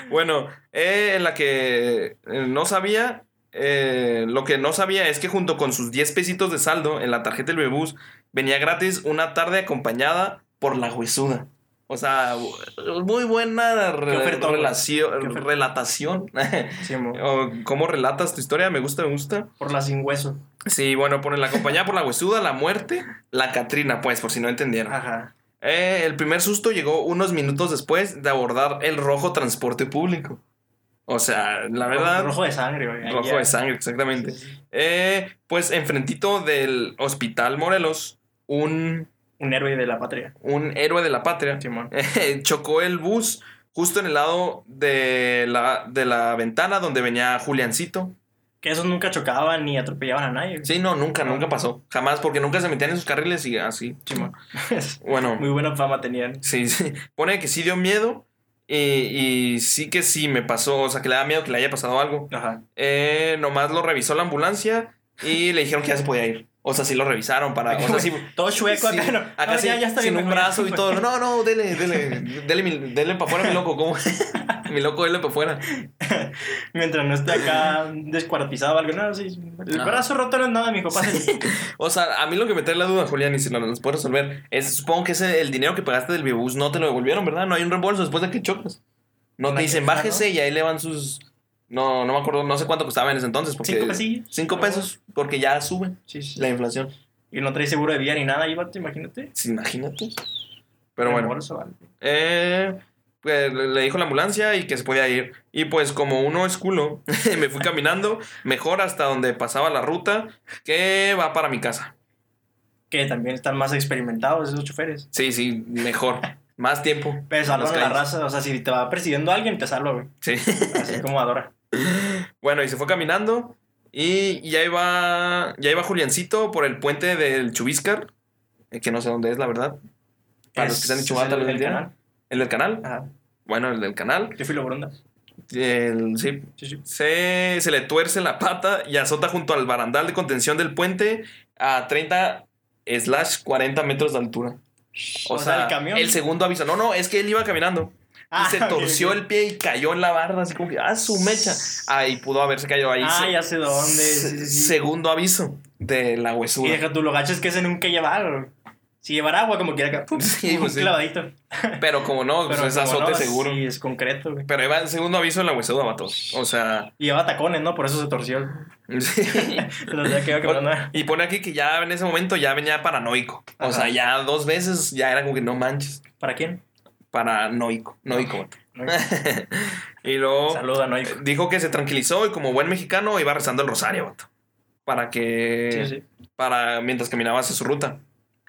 bueno, eh, en la que eh, no sabía, eh, lo que no sabía es que junto con sus 10 pesitos de saldo en la tarjeta del Vivebus venía gratis una tarde acompañada por la huesuda. O sea, muy buena re- relación, relatación. O ¿Cómo relatas tu historia? Me gusta, me gusta. Por la sin hueso. Sí, bueno, por la acompañada por la huesuda, la muerte, la Catrina, pues, por si no entendieron. Ajá. Eh, el primer susto llegó unos minutos después de abordar el rojo transporte público. O sea, la verdad, rojo, Rojo de sangre, güey. Ya. de sangre, exactamente. Sí, sí, sí. Eh, pues enfrentito del Hospital Morelos, un, Un héroe de la patria. un héroe de la patria Simón. chocó el bus justo en el lado de la, de la ventana donde venía Juliancito. Que esos nunca chocaban ni atropellaban a nadie. Sí, no, nunca, nunca pasó. Jamás, porque nunca se metían en sus carriles y así. Simón. Bueno. Muy buena fama tenían. Sí, sí. Pone que sí dio miedo. Y, y sí que sí me pasó. O sea, que le da miedo que le haya pasado algo. Ajá. Eh, nomás lo revisó la ambulancia y le dijeron que ya se podía ir. O sea, sí lo revisaron para. O sea, sí. Todo chueco sí, acá. No, acá No, sí, ya, ya está sin bien. un brazo y todo. No, no, dele, dele. Dele, mi- dele para afuera, mi loco. ¿Cómo? mi loco, dele para afuera. Mientras no esté acá descuartizado o algo. No, sí. El brazo roto no es nada, mi papá. O sea, a mí lo que me trae la duda, Julián, y si lo nos puede resolver, es supongo que ese, el dinero que pagaste del biobús no te lo devolvieron, ¿verdad? No hay un reembolso después de que chocas. No te dicen, bájese y ahí le van sus. No, no me acuerdo, no sé cuánto costaba en ese entonces. Porque Cinco pesillos. Cinco pesos, porque ya sube Sí, sí. la inflación. Y no trae seguro de vida ni nada, Ivate, imagínate. Sí, imagínate. Pero bueno. Reembolso, vale. Eh, pues, le dijo la ambulancia y que se podía ir. Y pues como uno es culo, me fui caminando mejor hasta donde pasaba la ruta que va para mi casa. Que también están más experimentados esos choferes. Sí, sí, mejor. Más tiempo. Pero en salvan a la raza. O sea, si te va persiguiendo alguien, te salva, güey. Sí. Así como Adora. Bueno, y se fue caminando y ya iba, ya iba Juliancito por el puente del Chubiscar, eh, que no sé dónde es, la verdad. Para los que están en Chubata el, el entienden. canal. ¿El del canal? Ajá. Bueno, el del canal. Yo fui lo Borondas. El- sí, Sí, sí. se, se le tuerce la pata y azota junto al barandal de contención del puente a 30 slash 40 metros de altura. O, O sea, sea, el camión. segundo aviso. No, no, es que él iba caminando. Ah, y se torció el pie y cayó en la barda, así como que, ah, su mecha. Ahí pudo haberse caído ahí. Ah, se- ya sé dónde. se- Sí, sí, sí. Segundo aviso de la Y huesuda. deja tú, lo gacho es que ese nunca llevar. Si llevar agua, como quiera que. pum, Sí, un pues clavadito. Pero como no, pues Pero es como azote no, seguro. Sí, es concreto, güey. Pero iba el segundo aviso de la huesuda, vato. O sea. Y llevaba tacones, ¿no? Por eso se torció. sí. Y pone aquí que ya en ese momento ya venía paranoico. O sea, ya dos veces ya era como que no manches. ¿Para quién? Paranoico. Noico. vato. No. y luego Saluda, ¿no? dijo que se tranquilizó y como buen mexicano iba rezando el rosario, vato. Para que. Sí, sí. Para mientras caminaba hacia su ruta.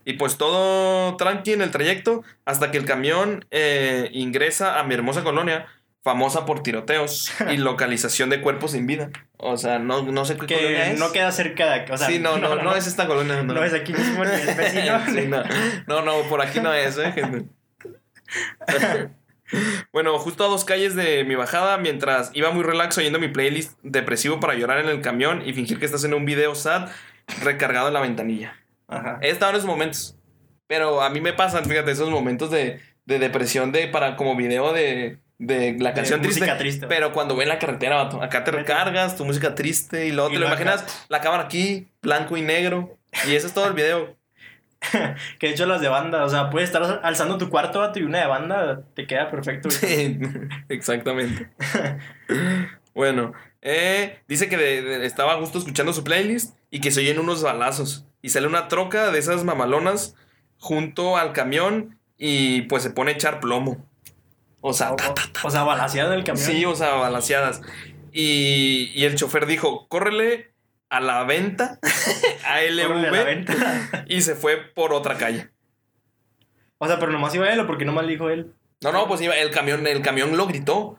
Y pues todo tranqui en el trayecto hasta que el camión eh, ingresa a mi hermosa colonia, famosa por tiroteos y localización de cuerpos sin vida. O sea, no, no sé qué colonia Que es. no queda cerca de. O sea, sí, no, no, no, es esta colonia. No, No es aquí mismo ni es vecino. Sí, no. no, no, por aquí no es, eh, gente. Bueno, justo a dos calles de mi bajada, mientras iba muy relax oyendo mi playlist depresivo para llorar en el camión y fingir que estás en un video sad recargado en la ventanilla. Ajá. He estado en esos momentos. Pero a mí me pasan, fíjate, esos momentos de, de depresión de para como video de, de la De canción triste. música triste. Pero cuando voy en la carretera, vato, acá te recargas tu música triste y luego Y te lo acá- imaginas, la cámara aquí, blanco y negro. Y eso es todo el video. Que de hecho las de banda, o sea, puedes estar alzando tu cuarto, vato, y una de banda te queda perfecto. Sí, exactamente. bueno, eh, dice que de- de- estaba a gusto escuchando su playlist y que se oyen unos balazos. Y sale una troca de esas mamalonas junto al camión y pues se pone a echar plomo. O sea, O, ta, o sea, balaseado en el camión. sí, o sea, balaseadas. Y, y el chofer dijo, córrele a la venta, a LV, venta. y se fue por otra calle. O sea, pero nomás iba él o porque nomás le dijo él. No, no, pues iba, el camión, el camión lo gritó.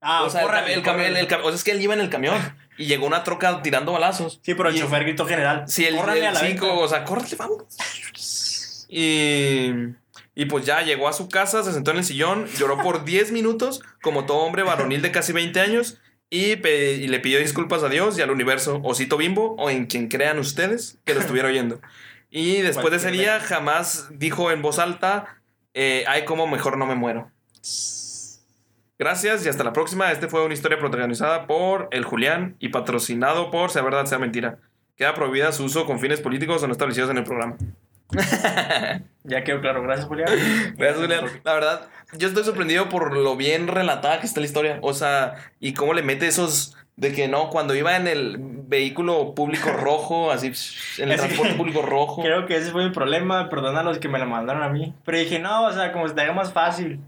Ah, o sea, el, el camión, el cam- o sea, es que él iba en el camión y llegó una troca tirando balazos. Sí, pero el y- chofer gritó general. Sí, el, el a la cinco, venta. o sea, córrele, vamos. Y, y pues ya llegó a su casa, se sentó en el sillón, lloró por 10 minutos, como todo hombre varonil de casi 20 años, y, le pidió disculpas a Dios y al universo, Osito Bimbo, o en quien crean ustedes que lo estuviera oyendo. Y después de ese día jamás dijo en voz alta, eh, ay, como mejor no me muero. Gracias y hasta la próxima. Este fue una historia protagonizada por el Julián y patrocinado por Sea Verdad, Sea Mentira. Queda prohibida su uso con fines políticos o no establecidos en el programa. Ya quedó claro. Gracias, Julián. Gracias, Julián. La verdad, yo estoy sorprendido por lo bien relatada que está la historia. O sea, y cómo le mete esos de que no, cuando iba en el vehículo público rojo, así, en el transporte público rojo. Creo que ese fue mi problema. Perdona a los que me la mandaron a mí. Pero dije, no, o sea, como se te haga más fácil.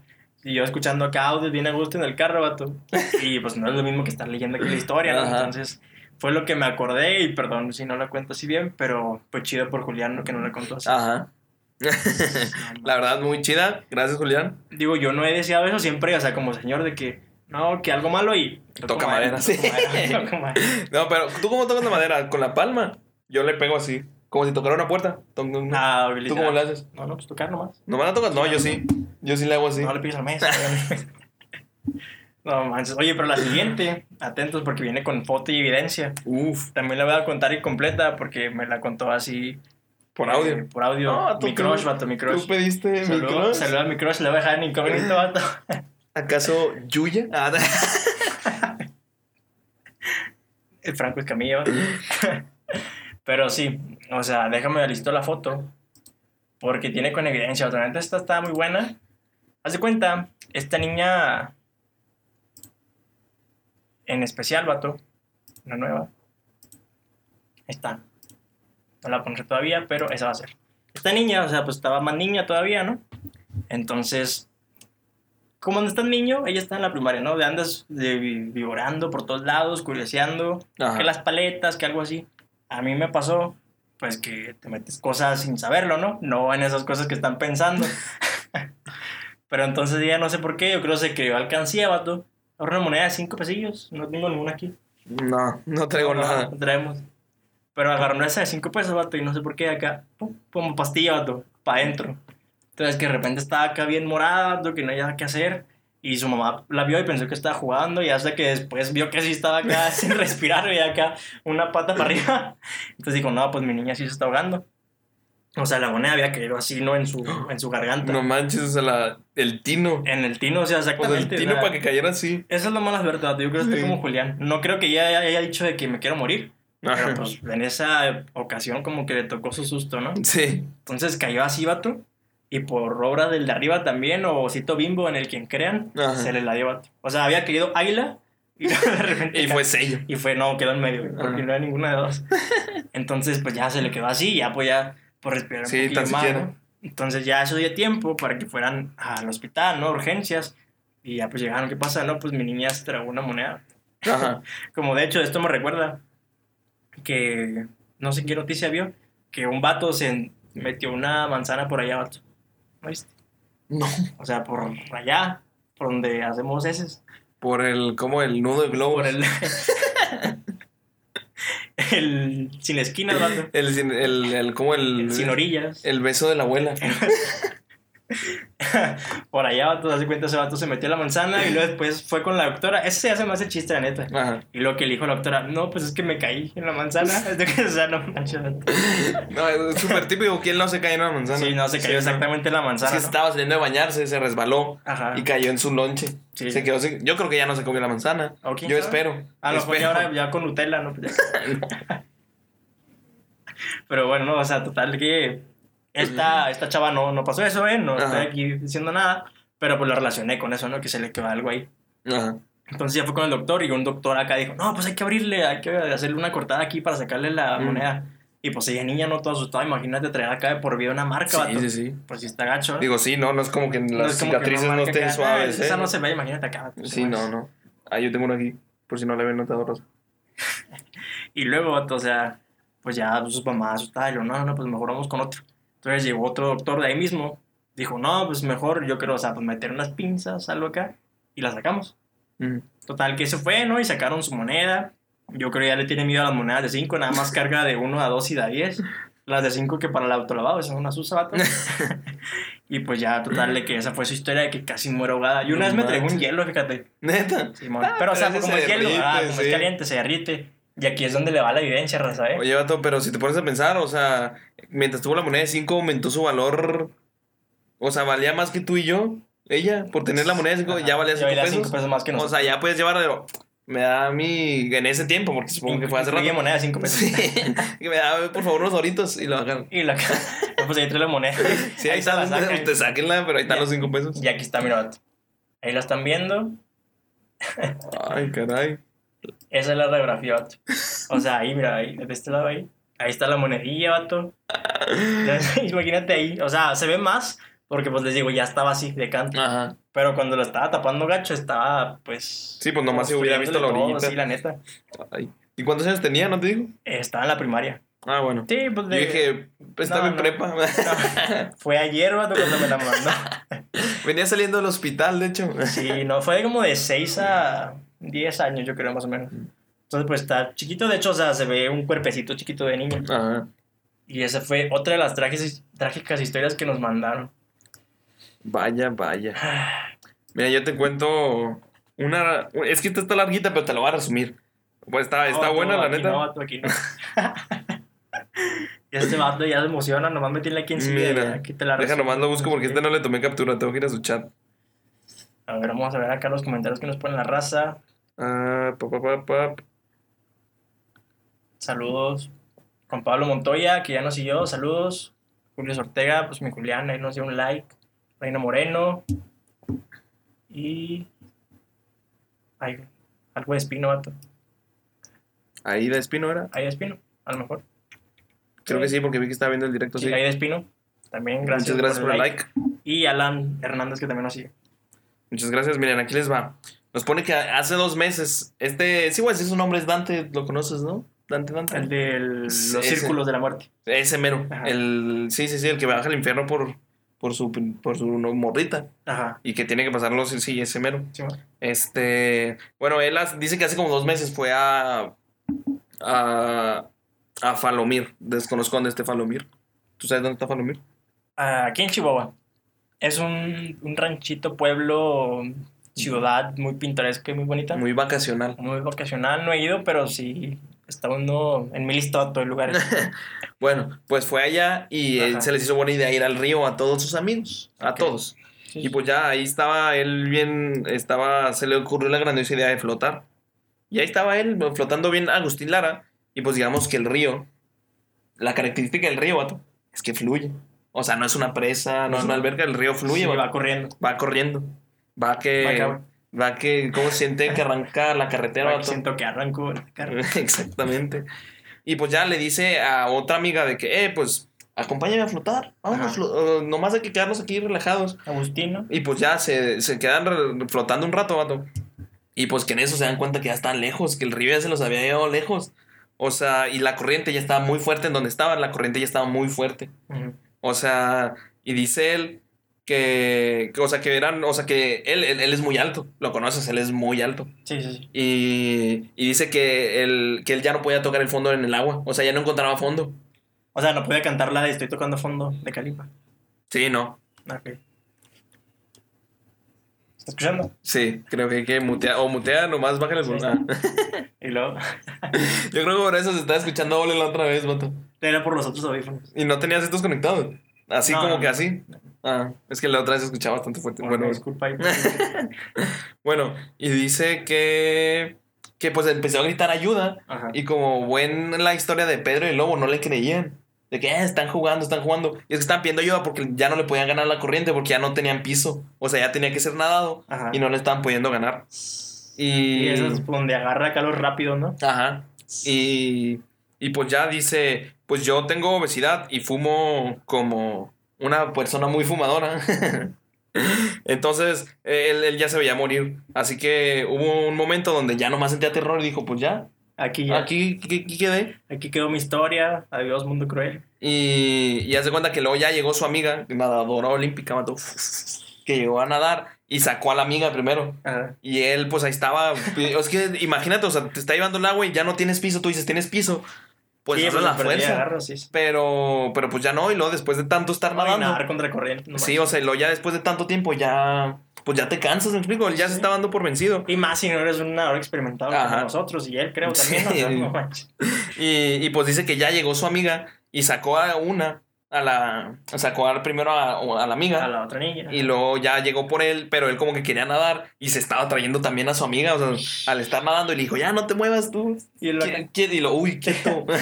Y yo escuchando acá audios bien a gusto en el carro, vato. Y pues no es lo mismo que estar leyendo aquí la historia, ¿no? Entonces fue lo que me acordé. Y perdón si no la cuento así bien, pero pues chido por Julián, ¿no? que no la contó así. Ajá. La verdad, muy chida. Gracias, Julián. Digo, yo no he deseado eso siempre, o sea, como señor de que, no, que algo malo y... Toca madera, sí. madera, toco madera. No, pero ¿tú cómo tocas la madera? ¿Con la palma? Yo le pego así. Como si tocara una puerta. Ah, ¿Tú cómo le haces? No, no, pues tocar nomás. ¿No me la tocas? No, yo sí. Yo sí le hago así. No le pides al mes. no manches. Oye, pero la siguiente, atentos porque viene con foto y evidencia. Uf, También la voy a contar incompleta porque me la contó así. por eh, audio. por audio. No, tú- mi tú- crush, vato, mi ¿Tú crush. pediste mi Saludos crush? saluda a mi crush, le voy a dejar en incógnito, vato. ¿Acaso Yuya? Ah, El Franco Escamilla. Pero sí, o sea, déjame listo la foto. Porque tiene con evidencia. Otra vez esta está muy buena. Haz de cuenta, esta niña. En especial, vato. Una nueva. Ahí está. No la pondré todavía, pero esa va a ser. Esta niña, o sea, pues estaba más niña todavía, ¿no? Entonces, como no estás niño, ella está en la primaria, ¿no? De andas de, vi- vivorando por todos lados, curioseando, Ajá. que las paletas, que algo así. A mí me pasó, pues que te metes cosas sin saberlo, ¿no? No en esas cosas que están pensando. Pero entonces ya no sé por qué, yo creo que se creó alcancía, vato. Ahora una moneda de cinco pesillos, no tengo ninguna aquí. No, no traigo No, nada. no traemos. Pero agarró esa de 5 pesos, vato, y no sé por qué acá, pum, como pastilla, vato, para adentro. Entonces que de repente estaba acá bien morada, vato, que no había nada que hacer. Y su mamá la vio y pensó que estaba jugando y hasta que después vio que sí estaba acá sin respirar y acá una pata para arriba. Entonces dijo, no, pues mi niña sí se está ahogando. O sea, la moneda había caído así, ¿no? En su, en su garganta. No manches, o sea, la, el tino. En el tino, o sea, O sea, exactamente. el tino o sea, para que cayera así. Esa es la mala verdad. Yo creo que estoy como Julián. No creo que ella haya dicho de que me quiero morir. Pero pues en esa ocasión como que le tocó su susto, ¿no? Sí. Entonces cayó así, vato. Y por obra del de arriba también, o Cito Bimbo, en el quien crean, Ajá. se le la dio, vato. O sea, había caído águila y de repente... Y fue sello. Y fue, no, quedó en medio, porque Ajá. no era ninguna de dos. Entonces, pues ya se le quedó así, ya pues ya por respirar un Sí, poquillo tan más, siquiera. ¿no? Entonces ya eso dio tiempo para que fueran al hospital, ¿no? Urgencias. Y ya pues llegaron, ¿qué pasa? No, pues mi niña se tragó una moneda. Ajá. Como de hecho, esto me recuerda que no sé qué noticia vio, que un vato se metió una manzana por allá, vato. ¿No viste? No. O sea, por allá, por donde hacemos heces. Por el, como el nudo de globo. Por el. el sin esquinas, vato. El, sin- el, el, como el. Sin orillas. El beso de la abuela. por allá, vato, te das cuenta, ese vato se metió la manzana y luego después fue con la doctora. Ese se hace más el chiste, la neta. Ajá. Y lo que le dijo la doctora, no, pues es que me caí en la manzana. Es de que, o sea, no manches, vato. No, es súper típico. ¿Quién no se cae en una manzana? Sí, no, se cayó Sí, exactamente en la Es manzana. que ¿no? estaba saliendo de bañarse, se resbaló Ajá. y cayó en su lonche. Sí. Se quedó sin- Yo creo que ya no se comió la manzana. ¿O quién Yo sabe? espero. A lo mejor ya ahora ya con Nutella, ¿no? Pero bueno, no, o sea, total que esta, esta chava no, no pasó eso, ¿eh? No Ajá. estoy aquí diciendo nada, pero pues lo relacioné con eso, ¿no? Que se le quedó algo ahí. Ajá. Entonces ya fue con el doctor y un doctor acá dijo, no, pues hay que abrirle, hay que hacerle una cortada aquí para sacarle la Mm. moneda. Y pues ella niña no toda asustada, imagínate traer acá de por vida una marca, Sí, vato. sí, sí. Pues sí está gacho, ¿eh? Digo, sí, no, no es como que No las que cicatrices una no estén acá, suaves, ¿eh? Esa no se ve, imagínate acá. pues, Sí, no, no. Ah, yo tengo uno aquí, por si no le ven notado rosa. Y luego, vato, o sea, pues ya sus mamás asustadas, y lo, no, no, pues mejor vamos con otro. Entonces llegó otro doctor de ahí mismo, dijo, no, pues mejor yo quiero, o sea, pues meter unas pinzas, algo acá, y la sacamos. Total, que se fue, ¿no? Y sacaron su moneda. Yo creo ya le tiene miedo a las monedas de 5, nada más carga de 1 a 2 y de a 10. Las de 5 que para el autolavado, esas son unas usa, vato. y pues ya, total, de que esa fue su historia de que casi muero ahogada. Y una vez me trajo un hielo, fíjate. Neta. Simón. Ah, pero, o sea, como se es hielo, ah, como sí. es caliente, se derrite. Y aquí es donde le va la evidencia, raza, ¿eh? Oye, vato, pero si te pones a pensar, o sea, mientras tuvo la moneda de 5, aumentó su valor. O sea, valía más que tú y yo. Ella, por tener la moneda de 5, Ajá. ya valía 5 valía pesos. pesos más que O nosotros. sea, ya puedes llevar. de- Me da mi. En ese tiempo, porque supongo que fue hace rato. moneda de 5 pesos. Sí. que me da, por favor, unos doritos y lo hagan. Y la pues ahí trae la moneda. Sí, ahí, se está. sacan. Te sáquenla, pero ahí están Ya. los 5 pesos. Y aquí está, mira, vato. Ahí la están viendo. Ay, caray. Esa es la radiografía, vato. O sea, ahí, mira, ahí, de este lado ahí. Ahí está la monedilla, vato. Imagínate ahí. O sea, se ve más porque, pues les digo, ya estaba así de canto. Ajá. Pero cuando lo estaba tapando gacho, estaba, pues. Sí, pues nomás se hubiera visto la todo, orillita. Sí, la neta. Ay. ¿Y cuántos años tenía? ¿No te digo? Estaba en la primaria. Ah, bueno. Sí, pues Yo de. dije, estaba No, en no. prepa. No, fue ayer, vato, cuando me la mandó. Venía saliendo del hospital, de hecho. Sí, no, fue como de 6 a 10 años, yo creo, más o menos. Entonces, pues está chiquito, de hecho, o sea, se ve un cuerpecito chiquito de niño. Ajá. Y esa fue otra de las trágicas, trágicas historias que nos mandaron. Vaya, vaya. Mira, yo te cuento una. Es que esta está larguita, pero te lo voy a resumir. Pues está, está No, buena, tú, la aquí neta. No, vato, aquí no. este vato ya se emociona, nomás me tiene aquí encima. Mira, aquí te la Deja nomás lo busco porque este no le tomé captura, tengo que ir a su chat. A ver, vamos a ver acá los comentarios que nos ponen la raza. Ah, pa, pa, pa, pa. Saludos. Juan Pablo Montoya, que ya nos siguió, saludos. Julio Ortega, pues mi Julián, ahí nos dio un like. Reina Moreno. Y. Ay, algo de Espino, vato. Ahí de Espino era. Ahí de Espino, a lo mejor. Creo que sí, porque vi que estaba viendo el directo. Sí, Sí. ahí de Espino. También gracias, Muchas gracias por el like. Y Alan Hernández, que también nos sigue. Muchas gracias. Miren, aquí les va. Nos pone que hace dos meses. Este. Sí, güey, si su nombre es Dante, lo conoces, ¿no? Dante, Dante. El de los Ese. círculos de la muerte. Ese mero. Ajá. El, sí, sí, sí, el que baja al infierno por, por su, por su no- morrita. Ajá. Y que tiene que pasarlo, sí, sí, ese mero. Sí. Este. Bueno, él dice que hace como dos meses fue a. a. a Falomir. Desconozco dónde esté Falomir. ¿Tú sabes dónde está Falomir? Aquí en Chihuahua. Es un, un ranchito, pueblo ciudad muy pintoresca y muy bonita. Muy, Muy vacacional. vacacional, no he ido, pero sí está uno en mi listado de lugares. Bueno, pues fue allá y él Ajá. se les hizo buena idea ir al río a todos sus amigos. A Ok. todos. Sí, Y pues ya ahí estaba él bien, estaba, se le ocurrió la grandiosa idea de flotar. Y ahí estaba él flotando bien Agustín Lara. Y pues digamos que el río, la característica del río, vato, es que fluye. O sea, no es una presa, no es una alberca, el río fluye, Sí, va corriendo. va corriendo. Va que, Va que, ¿cómo se siente que arranca la carretera, va que siento que arranco el carro. Exactamente. Y pues ya le dice a otra amiga de que, eh, pues, acompáñame a flotar. Flo- uh, nomás hay que quedarnos aquí relajados. Agustino. Y pues ya se, se quedan flotando un rato, vato. Y pues que en eso se dan cuenta que ya están lejos, que el río ya se los había llevado lejos. O sea, y la corriente ya estaba muy fuerte en donde estaban, la corriente ya estaba muy fuerte. O sea, y dice él que, que, o sea, que eran, o sea, que él, él, él es muy alto, lo conoces, él es muy alto. Sí, sí, sí. Y, y dice que él, que él ya no podía tocar el fondo en el agua, o sea, ya no encontraba fondo. O sea, no podía cantar la de Estoy tocando fondo de Calipa. Sí, no. Ok. ¿Estás escuchando? Sí, creo que hay que mutear, o mutea nomás, bájale el Sí. Y luego, Yo creo que por eso se estaba escuchando doble la otra vez, vato. era por los otros audífonos. Y no tenías estos conectados. Así No, como no, que así. Ah, es que la otra vez escuchaba bastante fuerte. Bueno, Bueno, disculpa ahí. bueno, y dice que, que pues empezó a gritar ayuda. Ajá. Y como buen la historia de Pedro y el Lobo, no le creían. De que "Eh, están jugando, están jugando. Y es que estaban pidiendo ayuda porque ya no le podían ganar la corriente porque ya no tenían piso. O sea, ya tenía que ser nadado Ajá. y no le estaban pudiendo ganar. Y. Y eso es donde agarra calor rápido, ¿no? Ajá. Y. Y pues ya dice: Pues yo tengo obesidad y fumo como una persona muy fumadora. Entonces, él, él ya se veía morir. Así que hubo un momento donde ya nomás sentía terror y dijo: Pues ya, Aquí ya. Aquí, aquí, aquí quedé. quedó mi historia. Adiós, mundo cruel. Y, y hace cuenta que luego ya llegó su amiga, nadadora olímpica, mató, que llegó a nadar y sacó a la amiga primero. Ajá. Y él, pues ahí estaba. Es que imagínate, o sea, te está llevando el agua y ya no tienes piso. Tú dices, tienes piso. Pues Sí, la fuerza. agarro, sí, sí. Pero, pero pues ya no. Y luego después de tanto estar No, nadando. nadar contra corriente. no sí, o sea, y luego ya después de tanto tiempo ya. Pues ya te cansas, me explico. Él ya se está dando por vencido. Y más si no eres un nadador experimentado Ajá. como nosotros. Y él creo también. no. Y, y pues dice que ya llegó su amiga y sacó a una. A la. Sacó a, primero a, a la amiga. A la otra niña. Y luego ya llegó por él, pero él como que quería nadar y se estaba trayendo también a su amiga, o sea, al estar nadando y le dijo, ya no te muevas tú. Y él ¿Qui- qui- Y lo, uy, quieto.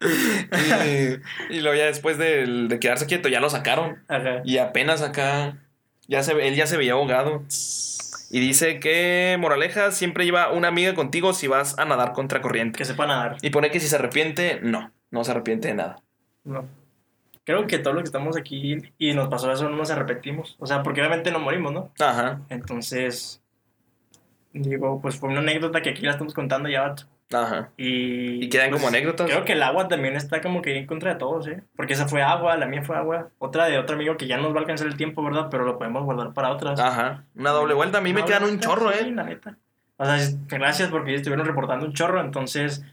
y, y luego ya después de, de quedarse quieto, ya lo sacaron. Ajá. Y apenas acá, ya se, él ya se veía ahogado. Y dice que, moraleja, siempre lleva una amiga contigo si vas a nadar contra corriente. Que sepa nadar. Y pone que si se arrepiente, no, no se arrepiente de nada. No. Creo que todos los que estamos aquí y nos pasó eso no nos arrepentimos. O sea, porque obviamente no morimos, ¿no? Ajá, Entonces, digo, pues fue una anécdota que aquí la estamos contando ya, vato. ajá. Y, Y quedan pues, como anécdotas. Creo que el agua también está como que en contra de todos, ¿eh? Porque esa fue agua, la mía fue agua. Otra de otro amigo que ya nos va a alcanzar el tiempo, ¿verdad? Pero lo podemos guardar para otras. Ajá, una doble vuelta. A mí me quedan un chorro, sí, ¿eh? la neta. O sea, gracias porque estuvieron reportando un chorro, entonces,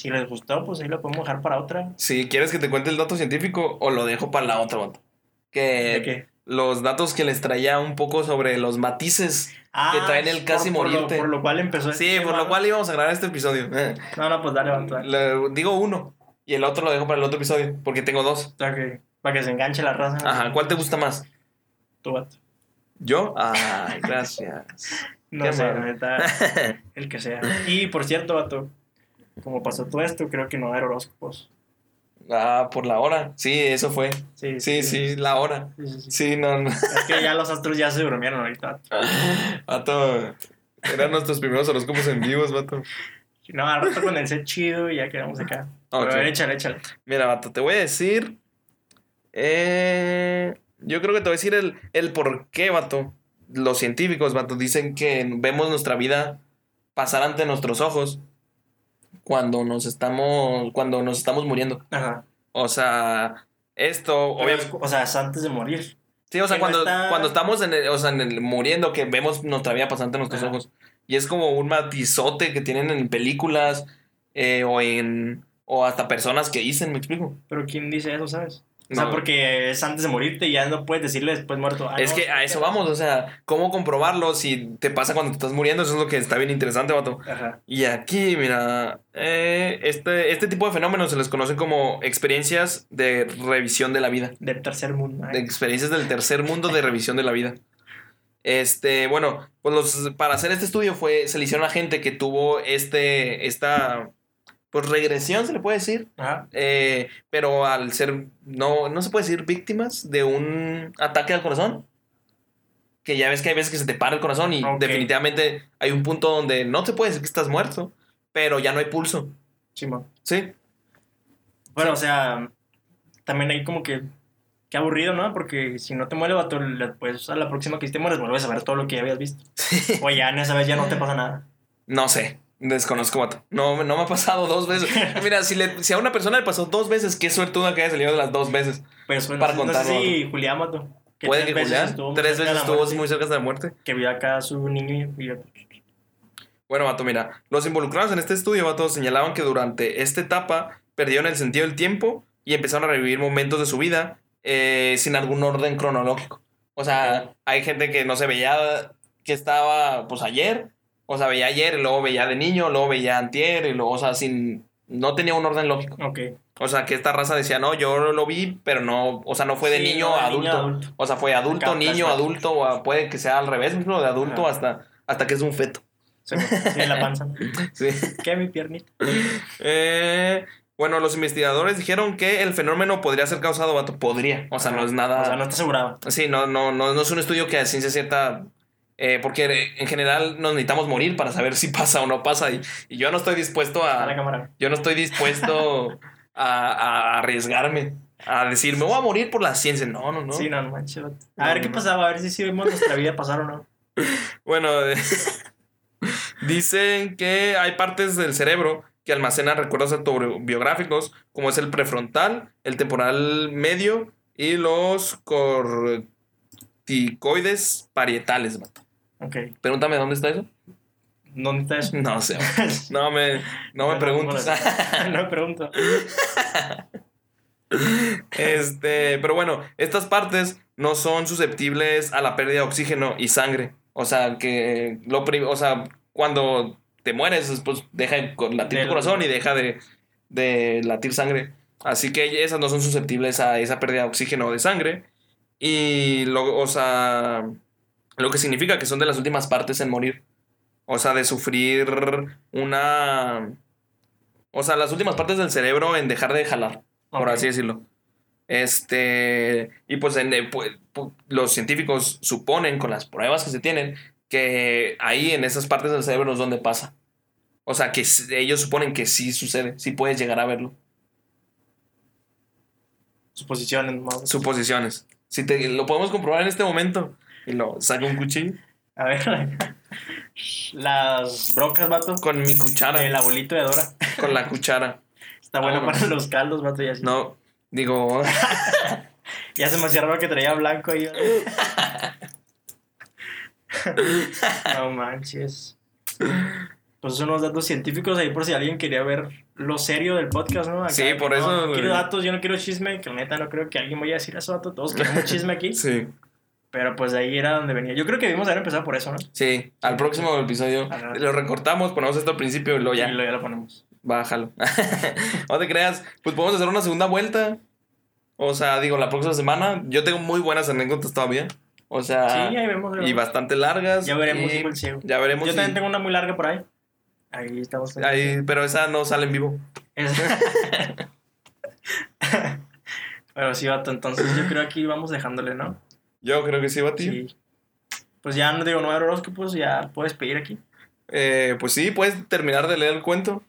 si les gustó, pues ahí lo podemos dejar para otra. Si quieres que te cuente el dato científico o lo dejo para la otra, vato. Que ¿De qué? los datos que les traía un poco sobre los matices. que traen el casi por, por morirte. Lo, por lo cual empezó Sí, este por tema. lo cual íbamos a grabar este episodio. No, no, pues dale, le- digo uno y el otro lo dejo para el otro episodio porque tengo dos. Ok, Para que se enganche la raza. Ajá, ¿cuál te gusta más? Tu vato. ¿Yo? Ay, gracias. No Qué sé, neta, el que sea. Y por cierto, vato, como pasó todo esto, creo que no va a haber horóscopos. Ah, por la hora. Sí, eso fue. Sí, Sí, sí, la hora. Sí, no, no. Es que ya los astros ya se durmieron ahorita. Vato, eran nuestros primeros horóscopos en vivos, vato. No, al rato con el set chido y ya quedamos acá. Pero Ok. a ver, échale, échale. Mira, vato, te voy a decir. eh, yo creo que te voy a decir el, el por qué, vato. Los científicos, vato, dicen que vemos nuestra vida pasar ante nuestros ojos cuando nos estamos, cuando nos estamos muriendo. Ajá. O sea, esto, obviamente. o sea, es antes de morir. Sí, o sea, no cuando, está- cuando estamos en el, o sea, en el muriendo, que vemos nuestra vida pasar ante nuestros Ajá. ojos. Y es como un matizote que tienen en películas eh, o en. o hasta personas que dicen, me explico. Pero ¿quién dice eso, sabes? O sea, No. porque es antes de morirte y ya no puedes decirle después muerto. ah, Es no, que a eso vamos, o sea, ¿cómo comprobarlo si te pasa cuando te estás muriendo? Eso es lo que está bien interesante, vato. Ajá. Y aquí, mira, eh, este, este tipo de fenómenos se les conoce como experiencias de revisión de la vida. Del tercer mundo. De experiencias del tercer mundo de revisión de la vida. Este, bueno, pues los, para hacer este estudio fue, se le hicieron a gente que tuvo este, esta, pues regresión, se le puede decir. Ajá. Eh, pero al ser, no, no se puede decir víctimas de un ataque al corazón. Que ya ves que hay veces que se te para el corazón y definitivamente hay un punto donde no te puede decir que estás muerto, pero ya no hay pulso. ¿Sí? Bueno, o sea, también hay como que. Qué aburrido, ¿no? Porque si no te muere, vato, pues a la próxima que te mueres vuelves a ver todo lo que ya habías visto. O ya en esa vez ya no te pasa nada. No sé, desconozco, vato. No, no me ha pasado dos veces. Mira, si, le, si a una persona le pasó dos veces, qué suertuda que haya salido de las dos veces. Pues bueno, Para no sé contarlo, si Julián mató. Puede que Julián tres veces estuvo muy cerca de la muerte. Que vio acá a su niño y. Bueno, Vato, mira, los involucrados en este estudio, Vato, señalaban que durante esta etapa perdieron el sentido del tiempo y empezaron a revivir momentos de su vida eh, sin algún orden cronológico. O sea, hay gente que no se veía que estaba, pues, ayer, o sea, veía ayer y luego veía de niño, luego veía antier y luego, o sea, sin... No tenía un orden lógico. Ok. O sea, que esta raza decía, no, yo lo vi, pero no, o sea, no fue de Sí, niño no, a adulto. O sea, fue adulto, Acá, niño, adulto, o puede que sea al revés, mismo, de adulto hasta, hasta que es un feto. Sí, sí, en la panza. Sí. ¿Qué mi piernita? Eh, bueno, los investigadores dijeron que el fenómeno podría ser causado, vato. Podría. O sea, no es nada. O sea, no está asegurado. Sí, no, no, no, no es un estudio que a ciencia cierta. Eh, porque en general nos necesitamos morir para saber si pasa o no pasa. Y, y yo no estoy dispuesto A la a. cámara. Yo no estoy dispuesto a, a arriesgarme. A decir, me voy a morir por la ciencia. No, no, no. Sí, no, manches. A ver no, qué no. pasaba, a ver si sí vimos nuestra vida pasar o no. Bueno, dicen que hay partes del cerebro que almacenan recuerdos autobiográficos, como es el prefrontal, el temporal medio y los corticoides parietales. vato. Ok. Pregúntame dónde está eso. ¿Dónde está eso? No sé. No me, no me preguntes. no me pregunto. Este, pero bueno, estas partes no son susceptibles a la pérdida de oxígeno y sangre. O sea, que lo o sea, cuando te mueres, pues deja de latir tu corazón y deja de, de latir sangre. Así que esas no son susceptibles a esa pérdida de oxígeno o de sangre. Y lo, o sea, lo que significa que son de las últimas partes en morir. O sea, de sufrir una. O sea, las últimas partes del cerebro en dejar de jalar por así decirlo. Este, y pues en, eh, los científicos suponen con las pruebas que se tienen que ahí en esas partes del cerebro es donde pasa. O sea, que ellos suponen que sí sucede, sí puedes llegar a verlo. Suposiciones, más. Suposiciones. Si te, lo podemos comprobar en este momento. Y lo saco un cuchillo A ver. Las brocas, vato. con mi cuchara. El abuelito de Dora. Con la cuchara. Está bueno Vámonos. para los caldos, vato. Y así. No, digo, Ya se me hacía raro que traía blanco ahí. no manches. Pues son unos datos científicos ahí por si alguien quería ver lo serio del podcast, ¿no? Acá, Sí, por no, eso, no quiero datos, yo no quiero chisme, que la neta no creo que alguien vaya a decir eso, vato. Todos queremos chisme aquí. sí, Pero pues de ahí era donde venía. Yo creo que debimos haber empezado por eso, ¿no? sí, al próximo episodio Ajá. lo recortamos, ponemos esto al principio y luego ya. Y luego ya lo ponemos. Bájalo. no te creas. Pues podemos hacer una segunda vuelta. O sea, digo, la próxima semana. Yo tengo muy buenas anécdotas todavía. O sea, sí, ahí vemos. Y bastante largas. Ya veremos, y ciego. Ya veremos. Yo también tengo una muy larga por ahí. Ahí estamos. ahí- pero esa no sale en vivo. Pero sí, vato, entonces yo creo que aquí vamos dejándole, ¿no? Yo creo que sí, Bati. Sí. Pues ya no digo, no hay horóscopos, ya puedes pedir aquí. Eh, pues sí, puedes terminar de leer el cuento.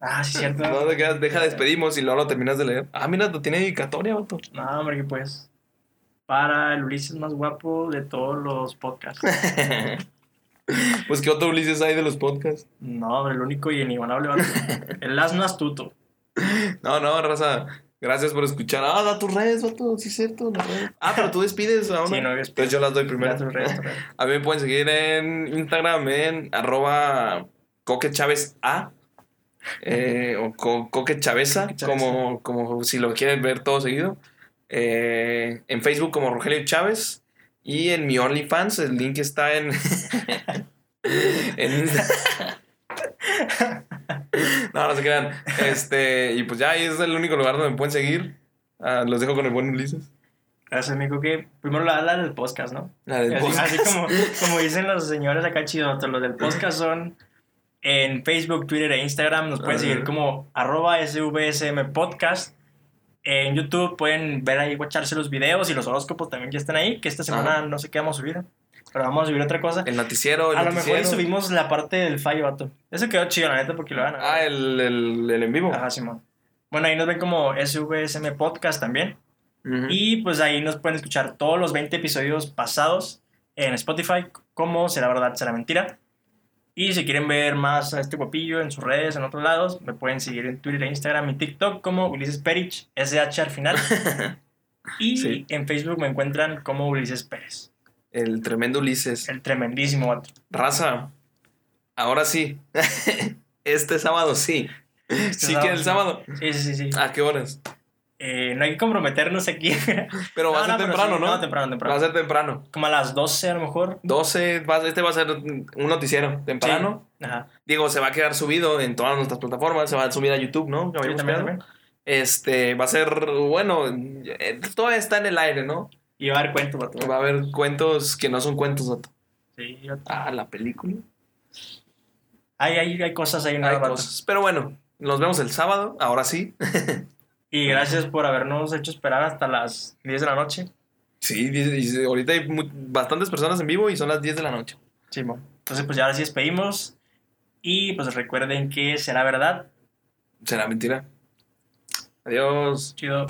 Ah, sí, cierto. No te quedas, deja, despedimos y luego lo terminas de leer. Ah, mira, lo tiene dedicatoria, vato. No, hombre, que pues. Para el Ulises más guapo de todos los podcasts. pues, ¿qué otro Ulises hay de los podcasts? No, hombre, el único y inigualable, vato. El asno astuto. No, no, raza. Gracias por escuchar. Ah, da tus redes, vato. Sí, es cierto. las redes. Ah, pero tú despides ahora. Sí, no, yo despido. Entonces yo las doy primero. Redes, redes. A mí me pueden seguir en Instagram en arroba Coque Chávez A. eh, o Co- Coque Chaveza, Coque Chaveza. como, como si lo quieren ver todo seguido. eh, en Facebook como Rogelio Chávez y en mi OnlyFans. El link está en. en no, no se crean. Este, y pues ya ahí es el único lugar donde me pueden seguir. Ah, los dejo con el buen Ulises. Gracias, amigo. Que primero la habla del podcast, ¿no? La del Así, podcast. así como, como dicen los señores acá chidos, los del podcast son en Facebook, Twitter e Instagram. Nos pueden Ajá. seguir como arroba SVSM Podcast. En YouTube pueden ver ahí, echarse los videos y los horóscopos también que están ahí. Que esta semana Ajá. no sé qué vamos a subir, pero vamos a subir otra cosa. El noticiero, el A lo mejor noticiero. subimos la parte del fallo, vato. Eso quedó chido, la neta, porque lo van a ver. Ah, el, el, el en vivo. Ajá, Simón. Bueno, ahí nos ven como SVSM Podcast también. Ujú. Y pues ahí nos pueden escuchar todos los 20 episodios pasados en Spotify, como Será Verdad, Será Mentira. Y si quieren ver más a este guapillo en sus redes, en otros lados, me pueden seguir en Twitter, e Instagram y TikTok como Ulises Perich, SH al final. y Sí. en Facebook me encuentran como Ulises Pérez, El tremendo Ulises. el tremendísimo vato. Raza. Ahora sí. este sábado sí. sí que el sábado. Sí, sí, sí. sí. ¿A qué horas? Eh, no hay que comprometernos aquí. Pero va a ser no, temprano, sí, ¿no? No, temprano, temprano. Va a ser temprano. Como a las 12 a lo mejor. 12, va- este va a ser un noticiero temprano. Ajá. Digo, se va a quedar subido en todas nuestras plataformas, se va a subir a YouTube, ¿no? Sí, también. Este, va a ser, bueno, eh, todo está en el aire, ¿no? Y va a haber cuento, vato. Va a haber cuentos que no son cuentos. vato. Sí, vato. Ah, la película. Hay, hay, hay cosas ahí, Hay nada, vato. cosas. Pero bueno, nos vemos el sábado, ahora sí. Y gracias por habernos hecho esperar hasta las 10 de la noche. Sí, y- ahorita hay bastantes personas en vivo y son las 10 de la noche. Sí, Entonces, pues ya ahora sí despedimos. Y pues recuerden que será verdad. Será mentira. Adiós. Chido.